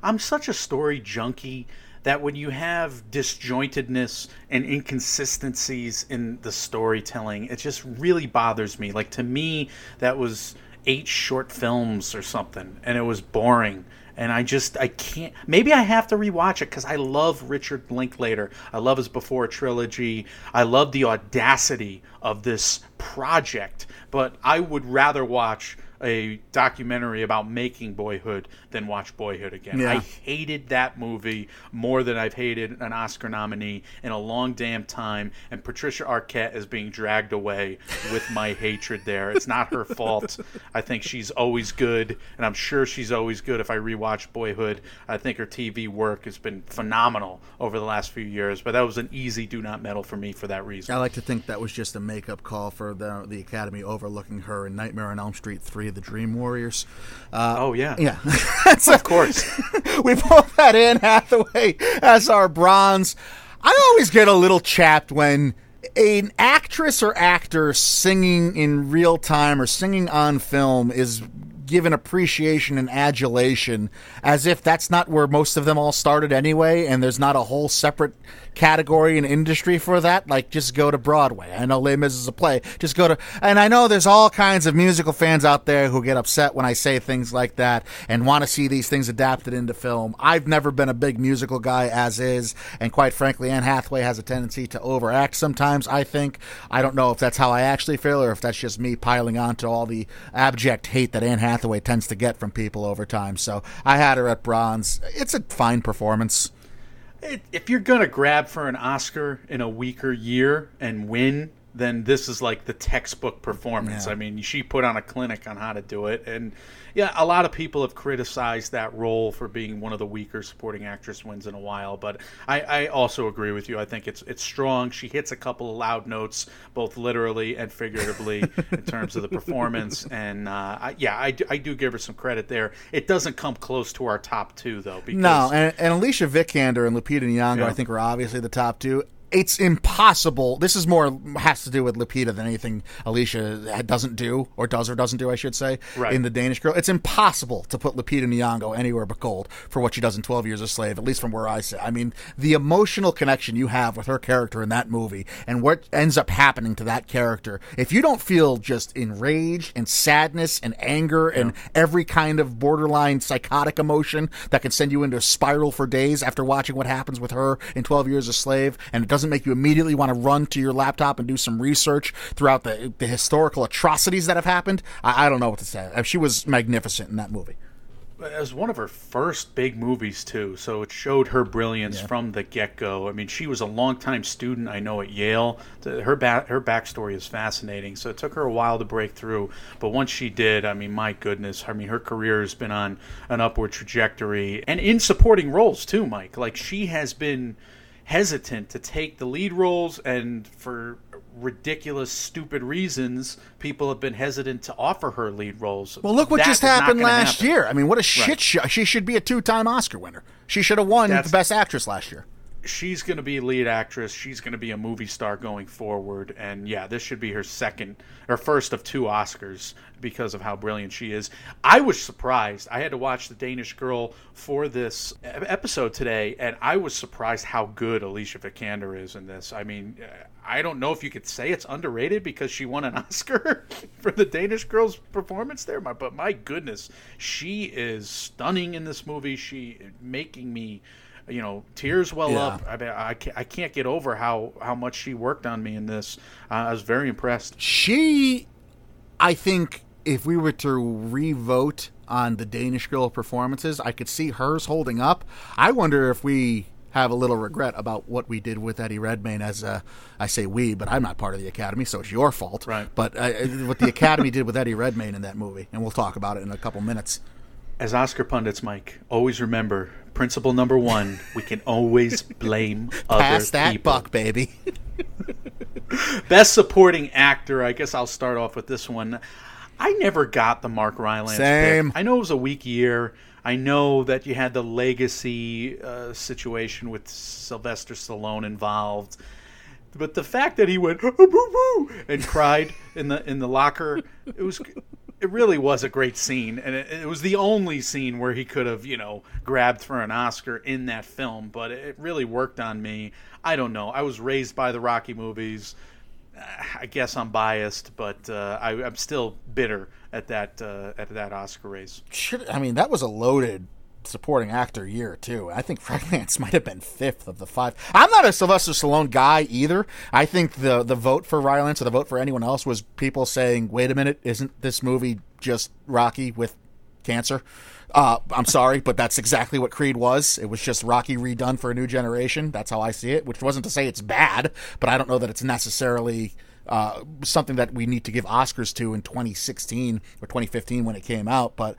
I'm such a story junkie that when you have disjointedness and inconsistencies in the storytelling, it just really bothers me. Like to me, that was eight short films or something, and it was boring. And I just I can't. Maybe I have to rewatch it because I love Richard Linklater. I love his Before trilogy. I love the audacity of this project. But I would rather watch a documentary about making Boyhood than watch Boyhood again. Yeah. I hated that movie more than I've hated an Oscar nominee in a long damn time. And Patricia Arquette is being dragged away with my hatred there. It's not her fault. I think she's always good, and I'm sure she's always good if I rewatch Boyhood. I think her TV work has been phenomenal over the last few years, but that was an easy do not medal for me for that reason. I like to think that was just a makeup call for the the Academy overlooking her in Nightmare on Elm Street three, The Dream Warriors. Uh, oh, yeah. Yeah, Of course. we both that in Hathaway as our bronze. I always get a little chapped when an actress or actor singing in real time or singing on film is given appreciation and adulation as if that's not where most of them all started anyway and there's not a whole separate category and industry for that? Like just go to broadway. I know les mis is a play. Just go to and i know there's all kinds of musical fans out there who get upset when i say things like that and want to see these things adapted into film. I've never been a big musical guy as is and quite frankly anne hathaway has a tendency to overact sometimes i think. I don't know if that's how i actually feel or if that's just me piling on to all the abject hate that anne hathaway tends to get from people over time. So i had her at bronze. It's a fine performance. If you're gonna grab for an Oscar in a weaker year and win, then this is like the textbook performance. Yeah. I mean, she put on a clinic on how to do it, and yeah, a lot of people have criticized that role for being one of the weaker supporting actress wins in a while. But I, I also agree with you. I think it's it's strong. She hits a couple of loud notes, both literally and figuratively, in terms of the performance. And uh, I, yeah, I do, I do give her some credit there. It doesn't come close to our top two though. Because No, and, and Alicia Vikander and Lupita Nyong'o, Yeah. I think, are obviously the top two. It's impossible. This is more has to do with Lupita than anything Alicia doesn't do or does or doesn't do, I should say, Right. in the Danish Girl. It's impossible to put Lupita Nyong'o anywhere but gold for what she does in Twelve Years a Slave, at least from where I sit. I mean, the emotional connection you have with her character in that movie and what ends up happening to that character. If you don't feel just enraged and sadness and anger and every kind of borderline psychotic emotion that can send you into a spiral for days after watching what happens with her in 12 Years a Slave, and it doesn't make you immediately want to run to your laptop and do some research throughout the, the historical atrocities that have happened, I, I don't know what to say. Uh, She was magnificent in that movie. It was one of her first big movies too, so it showed her brilliance from the get-go. I mean, she was a longtime student, I know, at Yale. Her ba- her backstory is fascinating. So it took her a while to break through, but once she did, I mean, my goodness, I mean, her career has been on an upward trajectory, and in supporting roles too, Mike. Like she has been hesitant to take the lead roles, and for ridiculous, stupid reasons, people have been hesitant to offer her lead roles. Well, look what That just happened last happen. year. I mean, what a shit Right. show. She should be a two time Oscar winner. She should have won That's- the Best Actress last year. She's going to be lead actress. She's going to be a movie star going forward. And yeah, this should be her second or first of two Oscars because of how brilliant she is. I was surprised. I had to watch The Danish Girl for this episode today, and I was surprised how good Alicia Vikander is in this. I mean, uh, I don't know if you could say it's underrated because she won an Oscar for the Danish Girl's performance there, but my goodness, she is stunning in this movie. She making me you know, tears well Yeah. up. I mean, I can't, I can't get over how how much she worked on me in this. Uh, I was very impressed. She, I think, if we were to re-vote on the Danish Girl performances, I could see hers holding up. I wonder if we have a little regret about what we did with Eddie Redmayne. As uh, I say we, but I'm not part of the Academy, so it's your fault. Right. But uh, what the Academy did with Eddie Redmayne in that movie, and we'll talk about it in a couple minutes. As Oscar pundits, Mike, always remember principle number one: we can always blame other Pass that people. buck, baby. Best supporting actor. I guess I'll start off with this one. I never got the Mark Rylance. Same. Pick. I know it was a weak year. I know that you had the legacy uh, situation with Sylvester Stallone involved, but the fact that he went "Ah, boo boo and cried in the in the locker, it was. It really was a great scene, and it, it was the only scene where he could have, you know, grabbed for an Oscar in that film. But it really worked on me. I don't know. I was raised by the Rocky movies. I guess I'm biased, but uh, I, I'm still bitter at that uh, at that Oscar race. Should I mean that was a loaded supporting actor year too. I think Rylance might have been fifth of the five. I'm not a Sylvester Stallone guy either. I think the the vote for Rylance or the vote for anyone else was people saying, "Wait a minute, isn't this movie just Rocky with cancer?" Uh, I'm sorry, but that's exactly what Creed was. It was just Rocky redone for a new generation. That's how I see it. Which wasn't to say it's bad, but I don't know that it's necessarily uh, something that we need to give Oscars to in 2016 or 2015 when it came out. But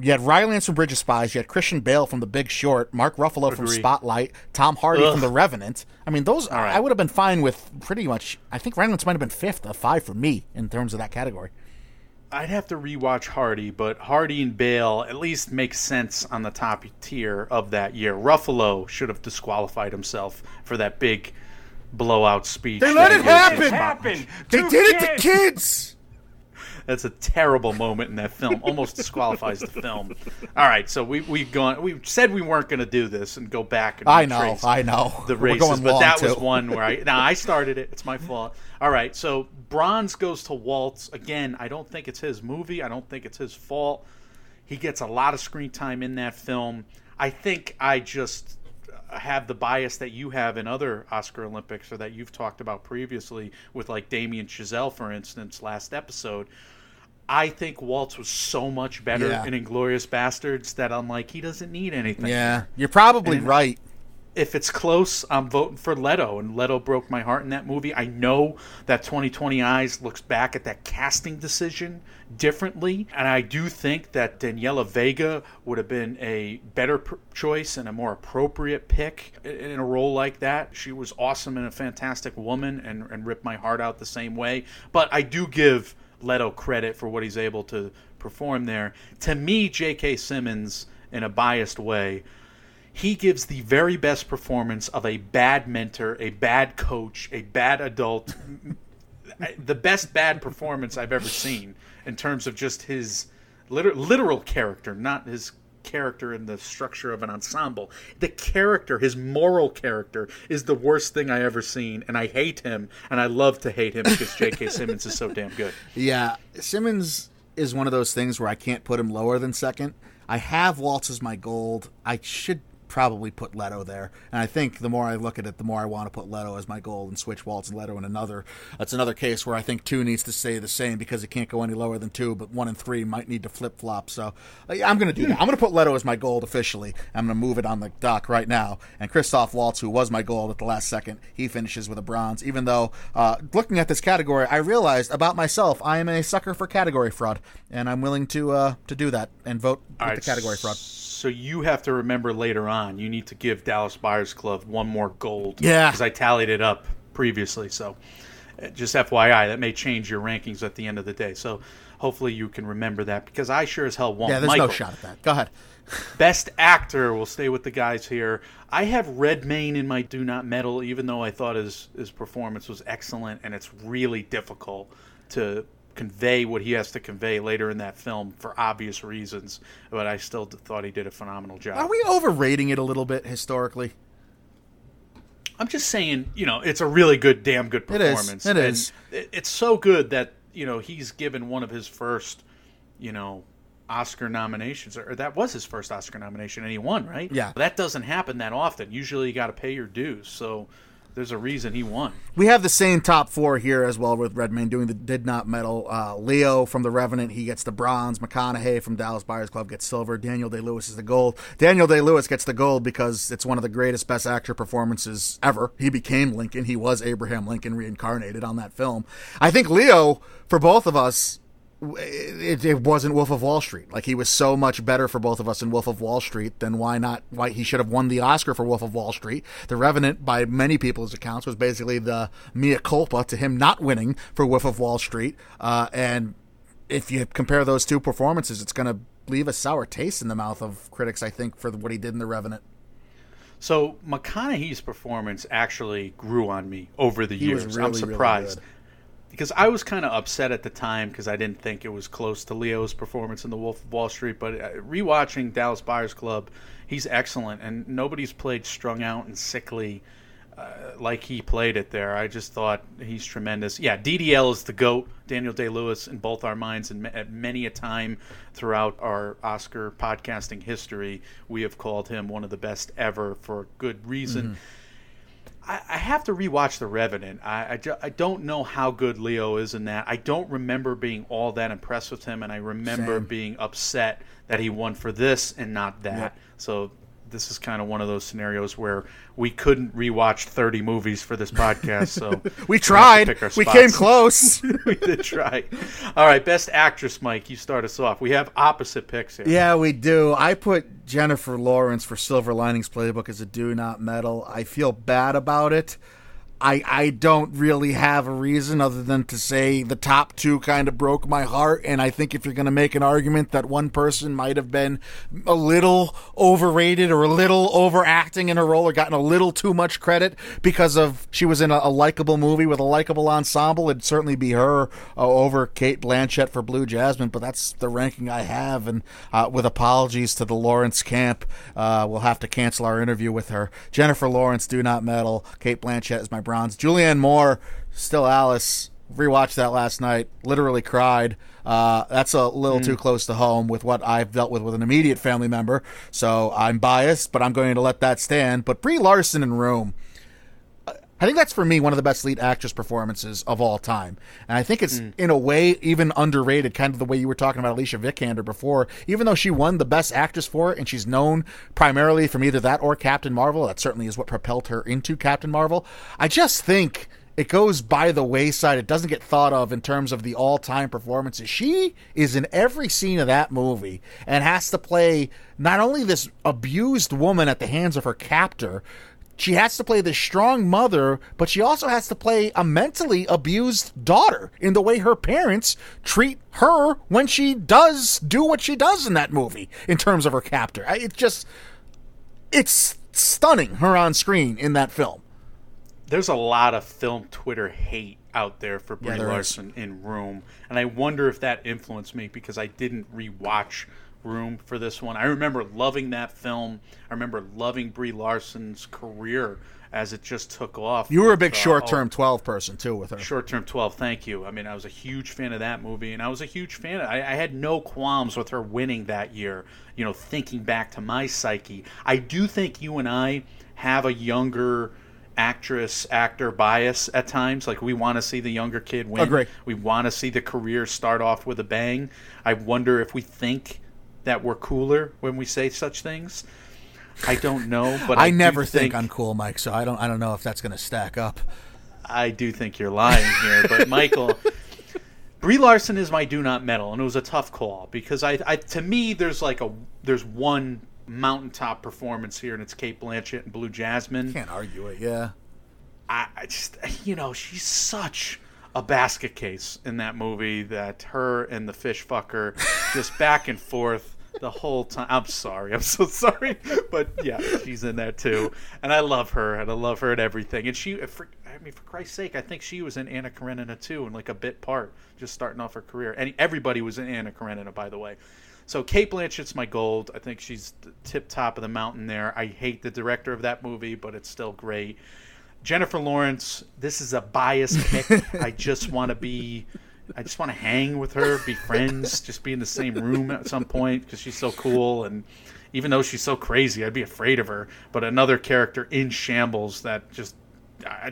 you had Rylance from Bridge of Spies, you had Christian Bale from The Big Short, Mark Ruffalo from Spotlight, Tom Hardy from The Revenant. I mean, those right. I would have been fine with pretty much. I think Rylance might have been fifth of five for me in terms of that category. I'd have to rewatch Hardy, but Hardy and Bale at least make sense on the top tier of that year. Ruffalo should have disqualified himself for that big blowout speech. They that let he it did. happen! They Two did it to kids. That's a terrible moment in that film. Almost disqualifies the film. All right, so we we've gone. We said we weren't going to do this and go back. And I know, I know. the We're races, going but that was one where I now I started it. It's my fault. All right, so bronze goes to Waltz again. I don't think it's his movie. I don't think it's his fault. He gets a lot of screen time in that film. I think I just have the bias that you have in other Oscar Olympics or that you've talked about previously with like Damien Chazelle, for instance, last episode. I think Waltz was so much better Yeah. in Inglourious Basterds that I'm like, he doesn't need anything. Yeah, you're probably And- right. If it's close, I'm voting for Leto, and Leto broke my heart in that movie. I know that 2020 Eyes looks back at that casting decision differently, and I do think that Daniela Vega would have been a better pr- choice and a more appropriate pick i- in a role like that. She was awesome and a fantastic woman, and, and ripped my heart out the same way. But I do give Leto credit for what he's able to perform there. To me, J.K. Simmons, in a biased way, he gives the very best performance of a bad mentor, a bad coach, a bad adult, the best bad performance I've ever seen in terms of just his literal, literal character, not his character in the structure of an ensemble. The character, his moral character, is the worst thing I ever seen, and I hate him, and I love to hate him because J.K. Simmons is so damn good. Yeah, Simmons is one of those things where I can't put him lower than second. I have Waltz as my gold. I should probably put Leto there. And I think the more I look at it, the more I want to put Leto as my goal and switch Waltz and Leto in another. That's another case where I think two needs to stay the same because it can't go any lower than two, but one and three might need to flip flop. So uh, I'm going to do that. I'm going to put Leto as my gold officially. I'm going to move it on the dock right now. And Christoph Waltz, who was my gold at the last second, he finishes with a bronze. Even though uh, looking at this category, I realized about myself I am a sucker for category fraud, and I'm willing to uh, to do that and vote with right, the category fraud. So you have to remember later on, you need to give Dallas Buyers Club one more gold. Yeah. Because I tallied it up previously. So uh, just FYI, that may change your rankings at the end of the day. So hopefully you can remember that because I sure as hell won't. Yeah, there's Michael, no shot at that. Go ahead. Best actor, we'll stay with the guys here. I have Redmayne in my Do Not Medal, even though I thought his, his performance was excellent and it's really difficult to convey what he has to convey later in that film for obvious reasons. But I still thought he did a phenomenal job. Are we overrating it a little bit historically? I'm just saying, you know, it's a really good, damn good performance. It is. it- It's so good that you know he's given one of his first, you know, Oscar nominations, or that was his first Oscar nomination, and he won, right? Yeah. That doesn't happen that often. Usually, you got to pay your dues. So there's a reason he won. We have the same top four here as well with Redmayne doing the did not medal. Uh, Leo from The Revenant, he gets the bronze. McConaughey from Dallas Buyers Club gets silver. Daniel Day Lewis is the gold. Daniel Day Lewis gets the gold because it's one of the greatest best actor performances ever. He became Lincoln. He was Abraham Lincoln reincarnated on that film. I think Leo, for both of us, it, it wasn't Wolf of Wall Street. Like he was so much better for both of us in Wolf of Wall Street. Then why not? Why he should have won the Oscar for Wolf of Wall Street. The Revenant, by many people's accounts, was basically the mea culpa to him not winning for Wolf of Wall Street. Uh, and if you compare those two performances, it's going to leave a sour taste in the mouth of critics. I think for what he did in The Revenant. So McConaughey's performance actually grew on me over the He years. really, I'm surprised. good. Because I was kind of upset at the time because I didn't think it was close to Leo's performance in The Wolf of Wall Street. But uh, rewatching Dallas Buyers Club, he's excellent, and nobody's played strung out and sickly uh, like he played it there. I just thought he's tremendous. Yeah, DDL is the goat. Daniel Day Lewis in both our minds, and at many a time throughout our Oscar podcasting history, we have called him one of the best ever for good reason. I, I have to rewatch The Revenant. I, I, I don't know how good Leo is in that. I don't remember being all that impressed with him, and I remember Same. being upset that he won for this and not that. Yep. So this is kind of one of those scenarios where we couldn't rewatch 30 movies for this podcast. So We tried. our We came close. we did try. All right, best actress, Mike. You start us off. We have opposite picks here. Yeah, we do. I put Jennifer Lawrence for Silver Linings Playbook as a do not medal. I feel bad about it. I I don't really have a reason other than to say the top two kind of broke my heart, and I think if you're going to make an argument that one person might have been a little overrated or a little overacting in a role or gotten a little too much credit because of she was in a, a likable movie with a likable ensemble, it'd certainly be her uh, over Cate Blanchett for Blue Jasmine. But that's the ranking I have, and uh, with apologies to the Lawrence camp, uh, we'll have to cancel our interview with her. Jennifer Lawrence, do not medal. Cate Blanchett is my bronze. Julianne Moore, still Alice. Rewatched that last night. Literally cried. Uh, that's a little too close to home with what I've dealt with with an immediate family member. So I'm biased, but I'm going to let that stand. But Brie Larson in Room. I think that's for me one of the best lead actress performances of all time. And I think it's mm. in a way even underrated, kind of the way you were talking about Alicia Vikander before. Even though she won the best actress for it and she's known primarily from either that or Captain Marvel, that certainly is what propelled her into Captain Marvel. I just think it goes by the wayside. It doesn't get thought of in terms of the all time performances. She is in every scene of that movie and has to play not only this abused woman at the hands of her captor, she has to play this strong mother, but she also has to play a mentally abused daughter in the way her parents treat her when she does do what she does in that movie in terms of her captor. I- It just it's stunning her on screen in that film. There's a lot of film Twitter hate out there for Brie Yeah, there is. Larson in Room, and I wonder if that influenced me because I didn't rewatch Room for this one. I remember loving that film. I remember loving Brie Larson's career as it just took off. You were a big uh, short term 12 person too with her. Short Term 12, thank you. I mean, I was a huge fan of that movie, and I was a huge fan. Of, I, I had no qualms with her winning that year, you know, thinking back to my psyche. I do think you and I have a younger actress actor bias at times. Like, we want to see the younger kid win. Agree. We want to see the career start off with a bang. I wonder if we think that we're cooler when we say such things. I don't know, but I, I never think, I'm cool, Mike, so I don't I don't know if that's going to stack up. I do think you're lying here, but Michael, Brie Larson is my do not medal, and it was a tough call because I, I, to me, there's like a there's one mountaintop performance here, and it's Cate Blanchett and Blue Jasmine. Can't argue it. Yeah. I, I just, you know, she's such a basket case in that movie that her and the fish fucker just back and forth the whole time. I'm sorry, I'm so sorry, but yeah, she's in there too, and I love her, and I love her and everything. And she, uh, for, I mean, for Christ's sake, I think she was in Anna Karenina too, in like a bit part, just starting off her career. And everybody was in Anna Karenina, by the way. So Cate Blanchett's my gold. I think she's the tip top of the mountain there. I hate the director of that movie, but it's still great. Jennifer Lawrence, this is a biased pick. I just want to be, I just want to hang with her, be friends, just be in the same room at some point because she's so cool. And even though she's so crazy, I'd be afraid of her. But another character in shambles that just,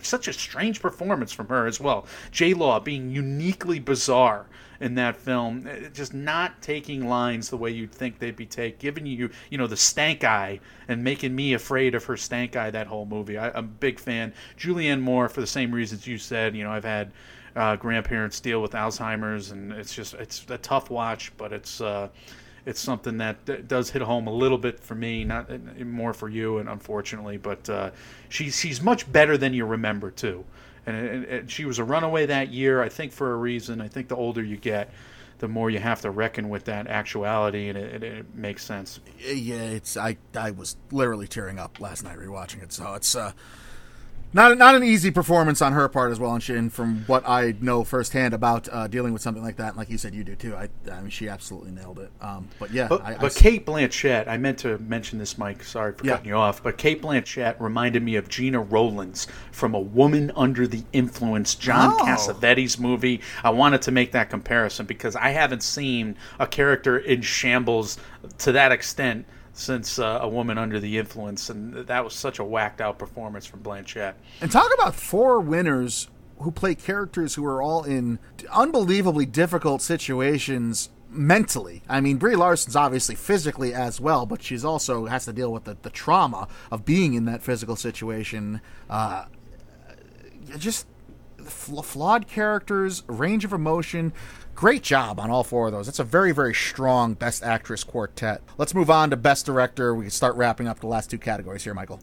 such a strange performance from her as well. J Law being uniquely bizarre in that film, uh, just not taking lines the way you'd think they'd be take, giving you, you know, the stank eye and making me afraid of her stank eye that whole movie. I, I'm a big fan. Julianne Moore, for the same reasons you said, you know, I've had uh, grandparents deal with Alzheimer's, and it's just it's a tough watch, but it's uh, it's something that, does hit home a little bit for me, not uh, more for you, and unfortunately, but uh, she's she's much better than you remember too. And, and, and she was a runaway that year, I think, for a reason. I think the older you get, the more you have to reckon with that actuality, and it, it, it makes sense. Yeah, it's I I was literally tearing up last night rewatching it. So it's uh not not an easy performance on her part as well, and, she, and from what I know firsthand about uh, dealing with something like that, like you said, you do too. I, I mean, she absolutely nailed it. Um, but yeah, But, I, I but s- Cate Blanchett, I meant to mention this, Mike. Sorry for Yeah. cutting you off. But Cate Blanchett reminded me of Gena Rowlands from A Woman Under the Influence, John Oh. Cassavetes movie. I wanted to make that comparison because I haven't seen a character in shambles to that extent since uh, A Woman Under the Influence, and that was such a whacked out performance from Blanchett. And talk about four winners who play characters who are all in unbelievably difficult situations mentally. I mean, Brie Larson's obviously physically as well, but she's also has to deal with the, the trauma of being in that physical situation. Uh, just fl- flawed characters, range of emotion. Great job on all four of those. It's a very, very strong Best Actress quartet. Let's move on to Best Director. We can start wrapping up the last two categories here, Michael.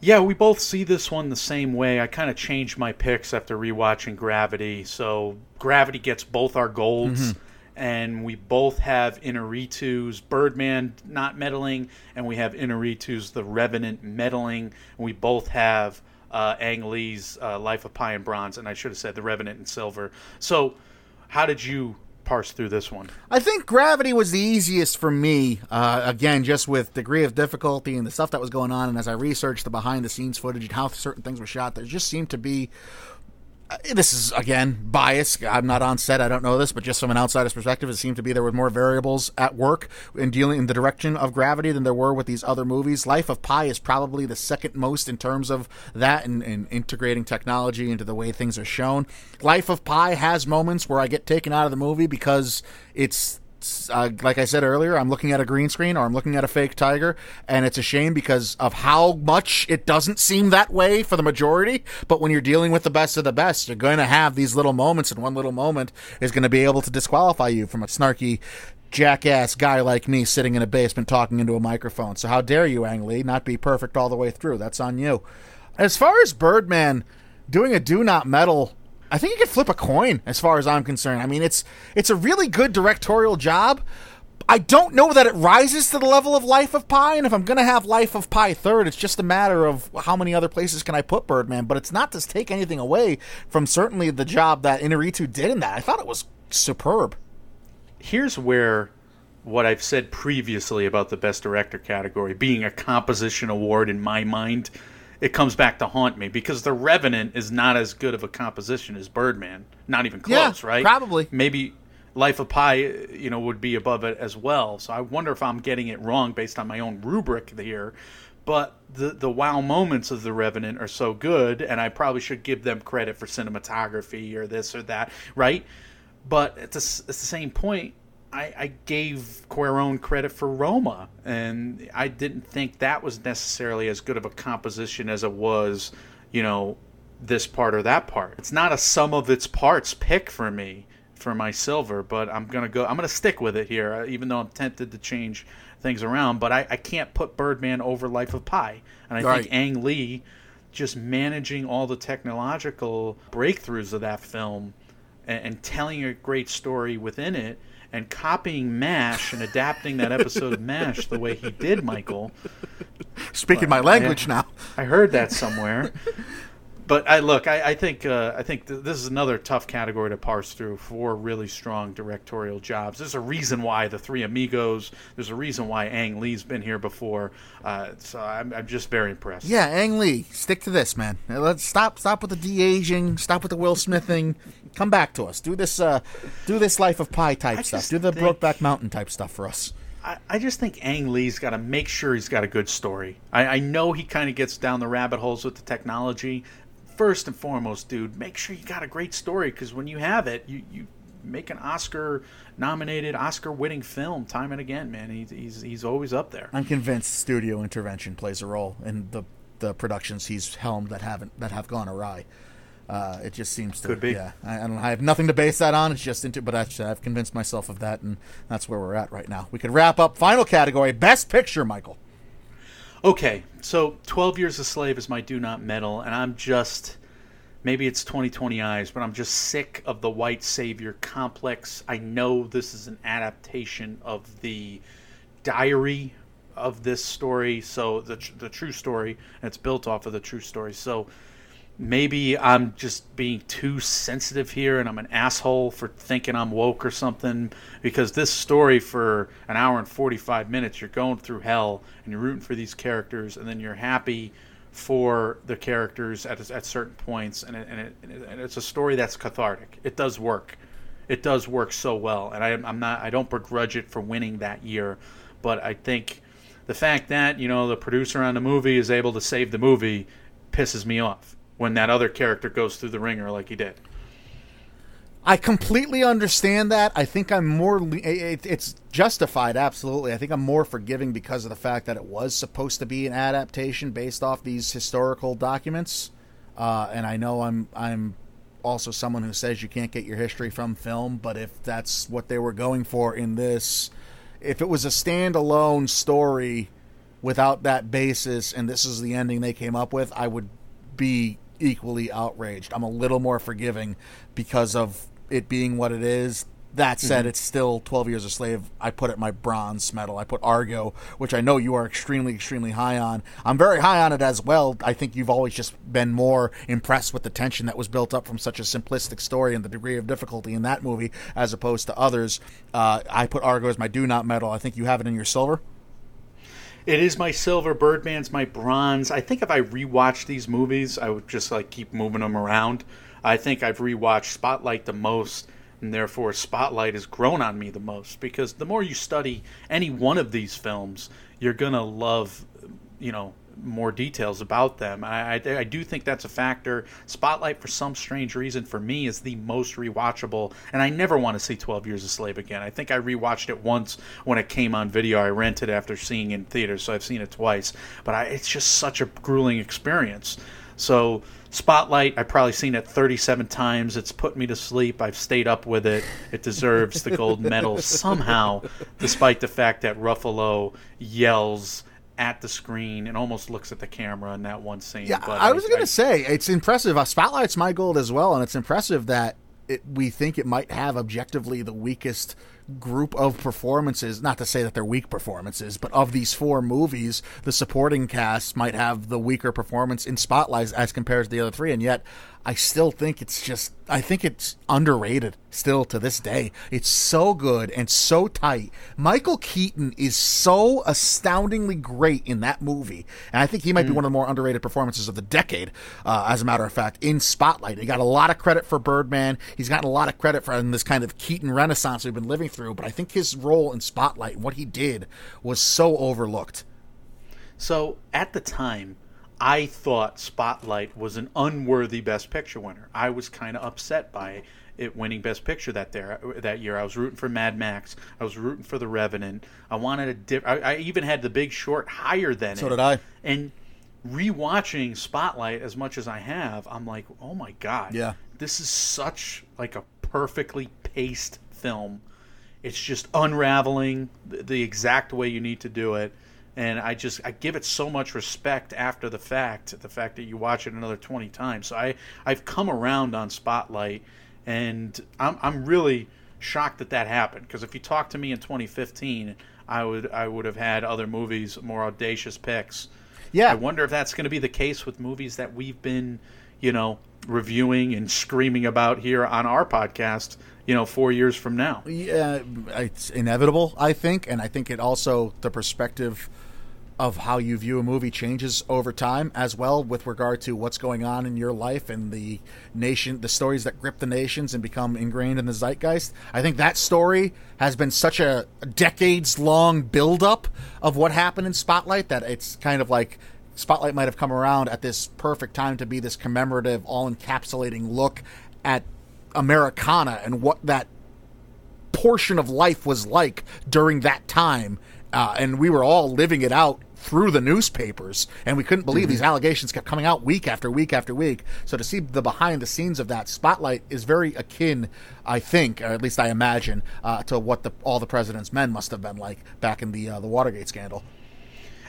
Yeah, we both see this one the same way. I kind of changed my picks after rewatching Gravity. So Gravity gets both our golds, and we both have Inarritu's Birdman not medaling, and we have Inarritu's The Revenant medaling. And we both have uh, Ang Lee's uh, Life of Pi and Bronze, and I should have said The Revenant in Silver. So, how did you parse through this one? I think Gravity was the easiest for me. Uh, again, just with degree of difficulty and the stuff that was going on, and as I researched the behind the scenes footage and how certain things were shot, there just seemed to be. Uh, This is again bias. I'm not on set. I don't know this, but just from an outsider's perspective, it seemed to be there were more variables at work in dealing in the direction of Gravity than there were with these other movies. Life of Pi is probably the second most in terms of that and, and integrating technology into the way things are shown. Life of Pi has moments where I get taken out of the movie because it's uh, like I said earlier, I'm looking at a green screen or I'm looking at a fake tiger, and it's a shame because of how much it doesn't seem that way for the majority. But when you're dealing with the best of the best, you're going to have these little moments, and one little moment is going to be able to disqualify you from a snarky jackass guy like me sitting in a basement talking into a microphone. So how dare you, Ang Lee, not be perfect all the way through? That's on you. As far as Birdman doing a do not medal I think you could flip a coin as far as I'm concerned. I mean, it's it's a really good directorial job. I don't know that it rises to the level of Life of Pi, and if I'm going to have Life of Pi third, it's just a matter of how many other places can I put Birdman. But it's not to take anything away from certainly the job that Inarritu did in that. I thought it was superb. Here's where what I've said previously about the Best Director category being a composition award in my mind, it comes back to haunt me because The Revenant is not as good of a composition as Birdman. Not even close, Yeah, right? probably. Maybe Life of Pi, you know, would be above it as well. So I wonder if I'm getting it wrong based on my own rubric here. But the the wow moments of The Revenant are so good, and I probably should give them credit for cinematography or this or that, right? But at the, at the same point, I, I gave Cuaron credit for Roma, and I didn't think that was necessarily as good of a composition as it was, you know, this part or that part. It's not a sum of its parts pick for me for my silver, but I'm gonna go. I'm gonna stick with it here, uh, even though I'm tempted to change things around. But I, I can't put Birdman over Life of Pi, and I Right. think Ang Lee just managing all the technological breakthroughs of that film and, and telling a great story within it and copying MASH and adapting that episode of MASH the way he did, Michael. Speaking my language yeah. now. I heard that somewhere. But I look, I, I think uh, I think th- this is another tough category to parse through. Four really strong directorial jobs. There's a reason why the Three Amigos. There's a reason why Ang Lee's been here before. Uh, so I'm, I'm just very impressed. Yeah, Ang Lee, stick to this, man. Uh, Let's stop stop with the de aging, stop with the Will Smithing. Come back to us. Do this uh do this Life of Pi type I stuff. Do the think- Brokeback Mountain type stuff for us. I, I just think Ang Lee's got to make sure he's got a good story. I, I know he kind of gets down the rabbit holes with the technology. First and foremost, dude, make sure you got a great story because when you have it, you, you make an Oscar nominated, Oscar winning film time and again, man. He's, he's, he's always up there. I'm convinced studio intervention plays a role in the the productions he's helmed that haven't that have gone awry. Uh, it just seems to Could be. Yeah, I, I don't. I have nothing to base that on. It's just into. But actually, I've convinced myself of that, and that's where we're at right now. We could wrap up. Final category: Best Picture. Michael. Okay, so 12 Years a Slave is my do not medal, and I'm just. Maybe it's 2020 eyes, but I'm just sick of the white savior complex. I know this is an adaptation of the diary of this story, so the, the true story, and it's built off of the true story. So maybe I'm just being too sensitive here and I'm an asshole for thinking I'm woke or something because this story for an hour and 45 minutes you're going through hell and you're rooting for these characters and then you're happy for the characters at, at certain points. And, it, and, it, and it's a story that's cathartic. It does work. It does work so well. And I, i'm not i don't begrudge it for winning that year. But i think the fact that you know the producer on the movie is able to save the movie pisses me off when that other character goes through the wringer like he did. I completely understand that. I think I'm more. It's justified, absolutely. I think I'm more forgiving because of the fact that it was supposed to be an adaptation based off these historical documents, uh, and I know I'm I'm also someone who says you can't get your history from film. But if that's what they were going for in this, if it was a standalone story without that basis, and this is the ending they came up with, I would be equally outraged. I'm a little more forgiving because of it being what it is. That said, it's still 12 Years a Slave. I put it my bronze medal. I put Argo, which I know you are extremely, extremely high on. I'm very high on it as well. I think you've always just been more impressed with the tension that was built up from such a simplistic story and the degree of difficulty in that movie as opposed to others. Uh, I put Argo as my do not medal. I think you have it in your silver. It is my silver. Birdman's my bronze. I think if I rewatch these movies, I would just like keep moving them around. I think I've rewatched Spotlight the most, and therefore Spotlight has grown on me the most because the more you study any one of these films, you're gonna love, you know, more details about them. I, I, I do think that's a factor. Spotlight, for some strange reason, for me, is the most rewatchable, and I never want to see 12 Years a Slave again. I think I rewatched it once when it came on video. I rented after seeing it in theaters, so I've seen it twice. But I, it's just such a grueling experience. So, Spotlight, I've probably seen it 37 times. It's put me to sleep. I've stayed up with it. It deserves the gold medal somehow, despite the fact that Ruffalo yells at the screen and almost looks at the camera in that one scene. Yeah, But I was going to say it's impressive. Uh, Spotlight's my gold as well, and it's impressive that it, we think it might have objectively the weakest group of performances, not to say that they're weak performances, but of these four movies, the supporting cast might have the weaker performance in Spotlight as compared to the other three, and yet I still think it's just I think it's underrated still to this day. It's so good and so tight. Michael Keaton is so astoundingly great in that movie, and I think he might mm. be one of the more underrated performances of the decade. Uh, as a matter of fact, in Spotlight, he got a lot of credit for Birdman. He's gotten a lot of credit for this kind of Keaton renaissance we've been living through. But I think his role in Spotlight, and what he did, was so overlooked. So at the time I thought Spotlight was an unworthy Best Picture winner. I was kind of upset by it winning Best Picture that there that year. I was rooting for Mad Max. I was rooting for The Revenant. I wanted a diff- I, I even had The Big Short higher than so it. So did I. And rewatching Spotlight as much as I have, I'm like, oh my god, yeah, this is such like a perfectly paced film. It's just unraveling the, the exact way you need to do it and I just I give it so much respect after the fact, the fact that you watch it another twenty times. So I I've come around on Spotlight, and I'm I'm really shocked that that happened because if you talked to me in 2015, I would I would have had other movies more audacious picks. Yeah, I wonder if that's going to be the case with movies that we've been, you know, reviewing and screaming about here on our podcast you know four years from now yeah it's inevitable i think and i think it also the perspective of how you view a movie changes over time as well with regard to what's going on in your life and the nation the stories that grip the nations and become ingrained in the zeitgeist. I think that story has been such a decades long buildup of what happened in spotlight that it's kind of like spotlight might have come around at this perfect time to be this commemorative all encapsulating look at americana and what that portion of life was like during that time. Uh, and we were all living it out through the newspapers, and we couldn't believe mm-hmm. these allegations kept coming out week after week after week. So to see the behind the scenes of that spotlight is very akin, I think, or at least I imagine, uh, to what the, all the president's men must have been like back in the uh, the Watergate scandal.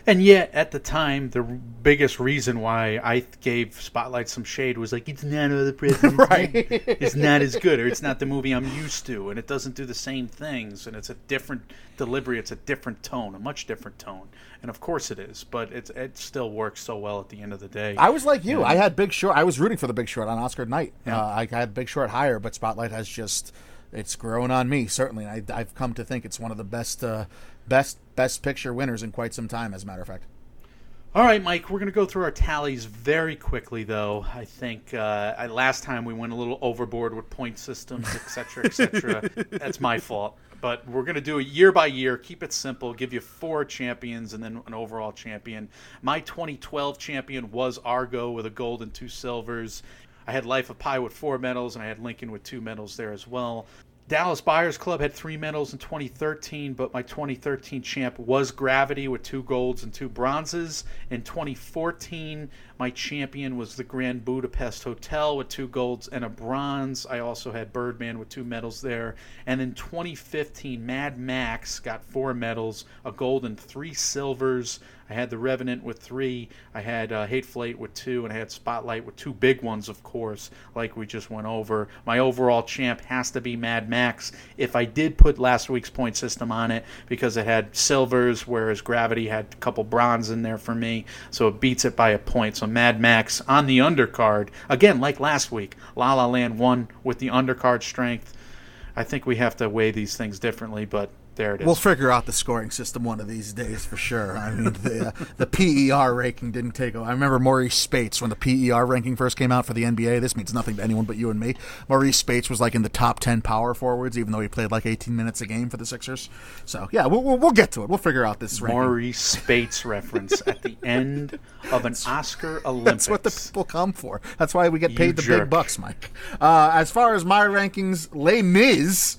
And yet, at the time, the biggest reason why I gave Spotlight some shade was like, it's not the president's right. It's not as good, or it's not the movie I'm used to, and it doesn't do the same things, and it's a different delivery, it's a different tone, a much different tone. And of course it is, but it, it still works so well at the end of the day. I was like you. I had Big Short. I was rooting for the Big Short on Oscar night. Yeah. Uh, I had Big Short higher, but Spotlight has just it's grown on me certainly. I, have come to think it's one of the best uh, best best picture winners in quite some time. As a matter of fact. All right, Mike, we're going to go through our tallies very quickly, though. I think uh, I, last time we went a little overboard with point systems, etc., etc. That's my fault. But we're going to do it year by year, keep it simple, give you four champions and then an overall champion. My 2012 champion was Argo with a gold and two silvers. I had Life of Pi with four medals, and I had Lincoln with two medals there as well. Dallas Buyers Club had three medals in 2013, but my 2013 champ was Gravity with two golds and two bronzes. In 2014, my champion was the Grand Budapest Hotel with two golds and a bronze. I also had Birdman with two medals there. And in 2015, Mad Max got four medals, a gold and three silvers. I had The Revenant with three. I had uh, Hateful Eight with two, and I had Spotlight with two big ones, of course, like we just went over. My overall champ has to be Mad Max. If I did put last week's point system on it, because it had silvers, whereas Gravity had a couple bronze in there for me, so it beats it by a point. So Mad Max on the undercard, again, like last week, La La Land won with the undercard strength. I think we have to weigh these things differently, but there it is. We'll figure out the scoring system one of these days for sure. I mean, the uh, the PER ranking didn't take. I remember Marreese Speights when the PER ranking first came out for the NBA. This means nothing to anyone but you and me. Marreese Speights was like in the top ten power forwards, even though he played like 18 minutes a game for the Sixers. So yeah, we'll, we'll, we'll get to it. We'll figure out this ranking. Marreese Speights reference at the end of an Oscar Olympics. That's what the people come for. That's why we get paid you the jerk. big bucks, Mike. Uh, as far as my rankings, Les Mis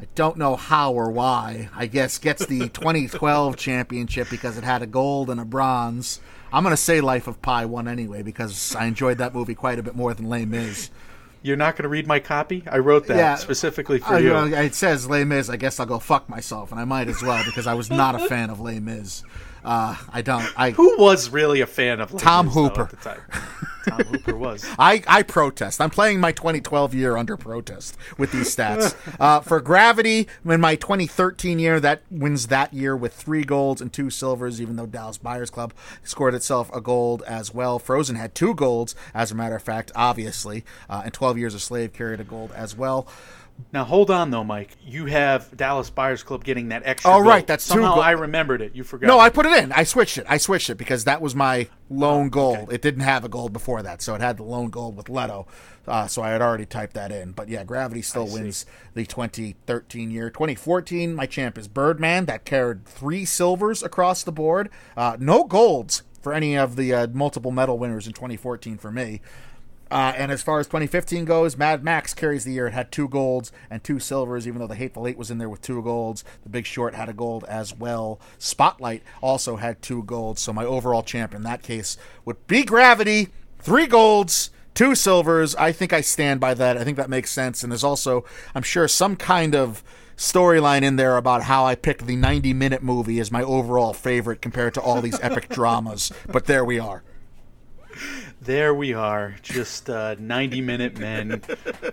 I don't know how or why. I guess gets the 2012 championship because it had a gold and a bronze. I'm going to say Life of Pi won anyway because I enjoyed that movie quite a bit more than Les Mis. You're not going to read my copy? I wrote that yeah, specifically for I, you. it says Les Mis. I guess I'll go fuck myself, and I might as well because I was not a fan of Les Mis. Uh, I don't. I who was really a fan of Les Tom Hooper though, at the time. Tom Hooper was. I, I protest. I'm playing my 2012 year under protest with these stats. uh, for Gravity, in my 2013 year, that wins that year with three golds and two silvers, even though Dallas Buyers Club scored itself a gold as well. Frozen had two golds, as a matter of fact, obviously, uh, and 12 Years a Slave carried a gold as well. Now hold on though, Mike. You have Dallas Buyers Club getting that extra. Oh, goal. right, that's two somehow go- I remembered it. You forgot. No, I put it in. I switched it. I switched it because that was my lone gold. It didn't have a gold before that, so it had the lone gold with Leto. Uh, so I had already typed that in. But yeah, Gravity still wins the 2013 year. 2014, my champ is Birdman. That carried three silvers across the board. Uh, no golds for any of the uh, multiple medal winners in 2014 for me. Uh, and as far as 2015 goes, Mad Max carries the year. It had two golds and two silvers, even though The Hateful Eight was in there with two golds. The Big Short had a gold as well. Spotlight also had two golds. So my overall champ in that case would be Gravity, three golds, two silvers. I think I stand by that. I think that makes sense. And there's also, I'm sure, some kind of storyline in there about how I picked the 90 minute movie as my overall favorite compared to all these epic dramas. But there we are. There we are, just uh, ninety-minute men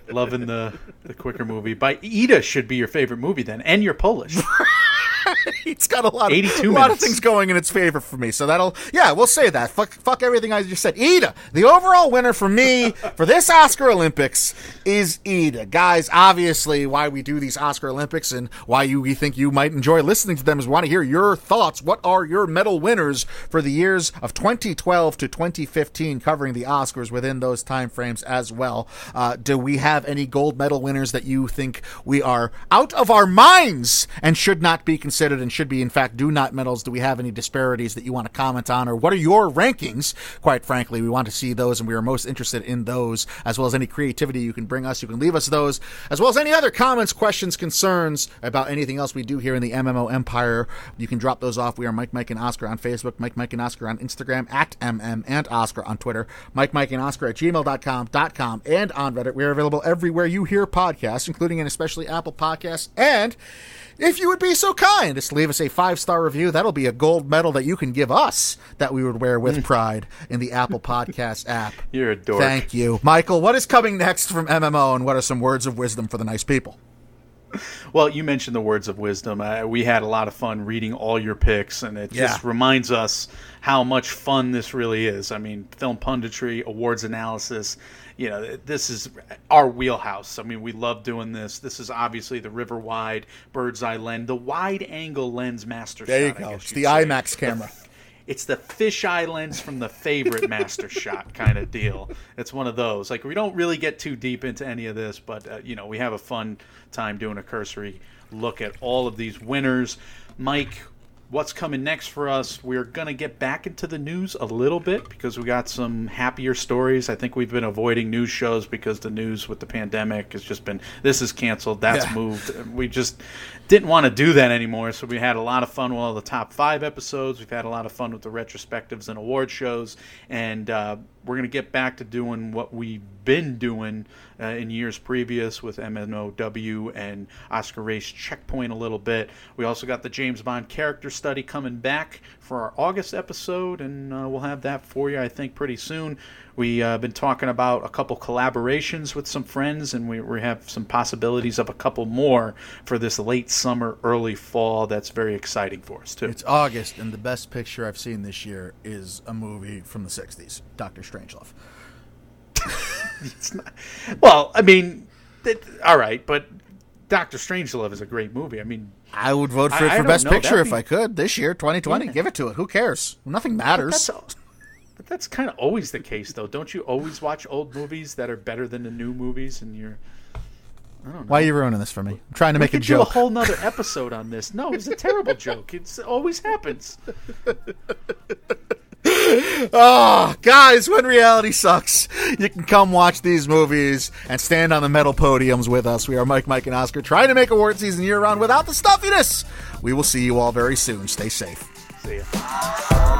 loving the the quicker movie. By Ida should be your favorite movie then, and you're Polish. it's got a lot of 82 a lot of things going in its favor for me. So that'll yeah, we'll say that. Fuck, fuck everything I just said. Ida, the overall winner for me for this Oscar Olympics is Ida. Guys, obviously why we do these Oscar Olympics and why you we think you might enjoy listening to them is we want to hear your thoughts. What are your medal winners for the years of 2012 to 2015 covering the Oscars within those time frames as well? Uh, do we have any gold medal winners that you think we are out of our minds and should not be considered and should be in fact do not medals? Do we have any disparities that you want to comment on or what are your rankings? Quite frankly, we want to see those and we are most interested in those as well as any creativity you can bring us. You can leave us those as well as any other comments, questions, concerns about anything else we do here in the MMO Empire. You can drop those off. We are Mike, Mike, and Oscar on Facebook, Mike, Mike, and Oscar on Instagram, at MM and Oscar on Twitter, Mike, Mike, and Oscar at gmail.com, dot com, and on Reddit. We are available everywhere you hear podcasts, including and especially Apple Podcasts. And if you would be so kind as to leave us a five star review, that'll be a gold medal that you can give us that we would wear with pride in the Apple Podcast app. You're a dork. Thank you. Michael, what is coming next from MMO and what are some words of wisdom for the nice people? Well, you mentioned the words of wisdom. Uh, we had a lot of fun reading all your picks, and it just reminds us how much fun this really is. I mean, film punditry, awards analysis. You know, this is our wheelhouse. I mean, we love doing this. This is obviously the river wide, bird's eye lens, the wide angle lens master There you shot. I go. It's the say. IMAX camera. It's the fisheye lens from the favorite master shot kind of deal. It's one of those. Like we don't really get too deep into any of this, but uh, you know we have a fun time doing a cursory look at all of these winners. Mike, what's coming next for us? We're gonna get back into the news a little bit because we got some happier stories. I think we've been avoiding news shows because the news with the pandemic has just been this is canceled, that's Yeah. moved. We just didn't want to do that anymore. So we had a lot of fun with all the top five episodes. We've had a lot of fun with the retrospectives and award shows, and uh, we're gonna get back to doing what we've been doing uh, in years previous with MNOW and Oscar Race Checkpoint a little bit. We also got the James Bond character study coming back for our August episode, and uh, we'll have that for you, I think, pretty soon. We've uh, been talking about a couple collaborations with some friends, and we, we have some possibilities of a couple more for this late summer, early fall. That's very exciting for us, too. It's August, and the best picture I've seen this year is a movie from the 60s, Doctor Strangelove. It's not, well, I mean, it, all right, but Doctor Strangelove is a great movie. I mean, I would vote for I- it for Best know. Picture That'd if be- I could this year, 2020. Yeah. Give it to it. Who cares? Nothing matters. that's but that's kind of always the case, though. Don't you always watch old movies that are better than the new movies? And you're Why are you ruining this for me? I'm trying to we make a joke. do a whole nother episode on this. No, it's a terrible joke. It always happens. Oh, guys, when reality sucks, you can come watch these movies and stand on the medal podiums with us. We are Mike, Mike, and Oscar trying to make award season year round without the stuffiness. We will see you all very soon. Stay safe. See ya.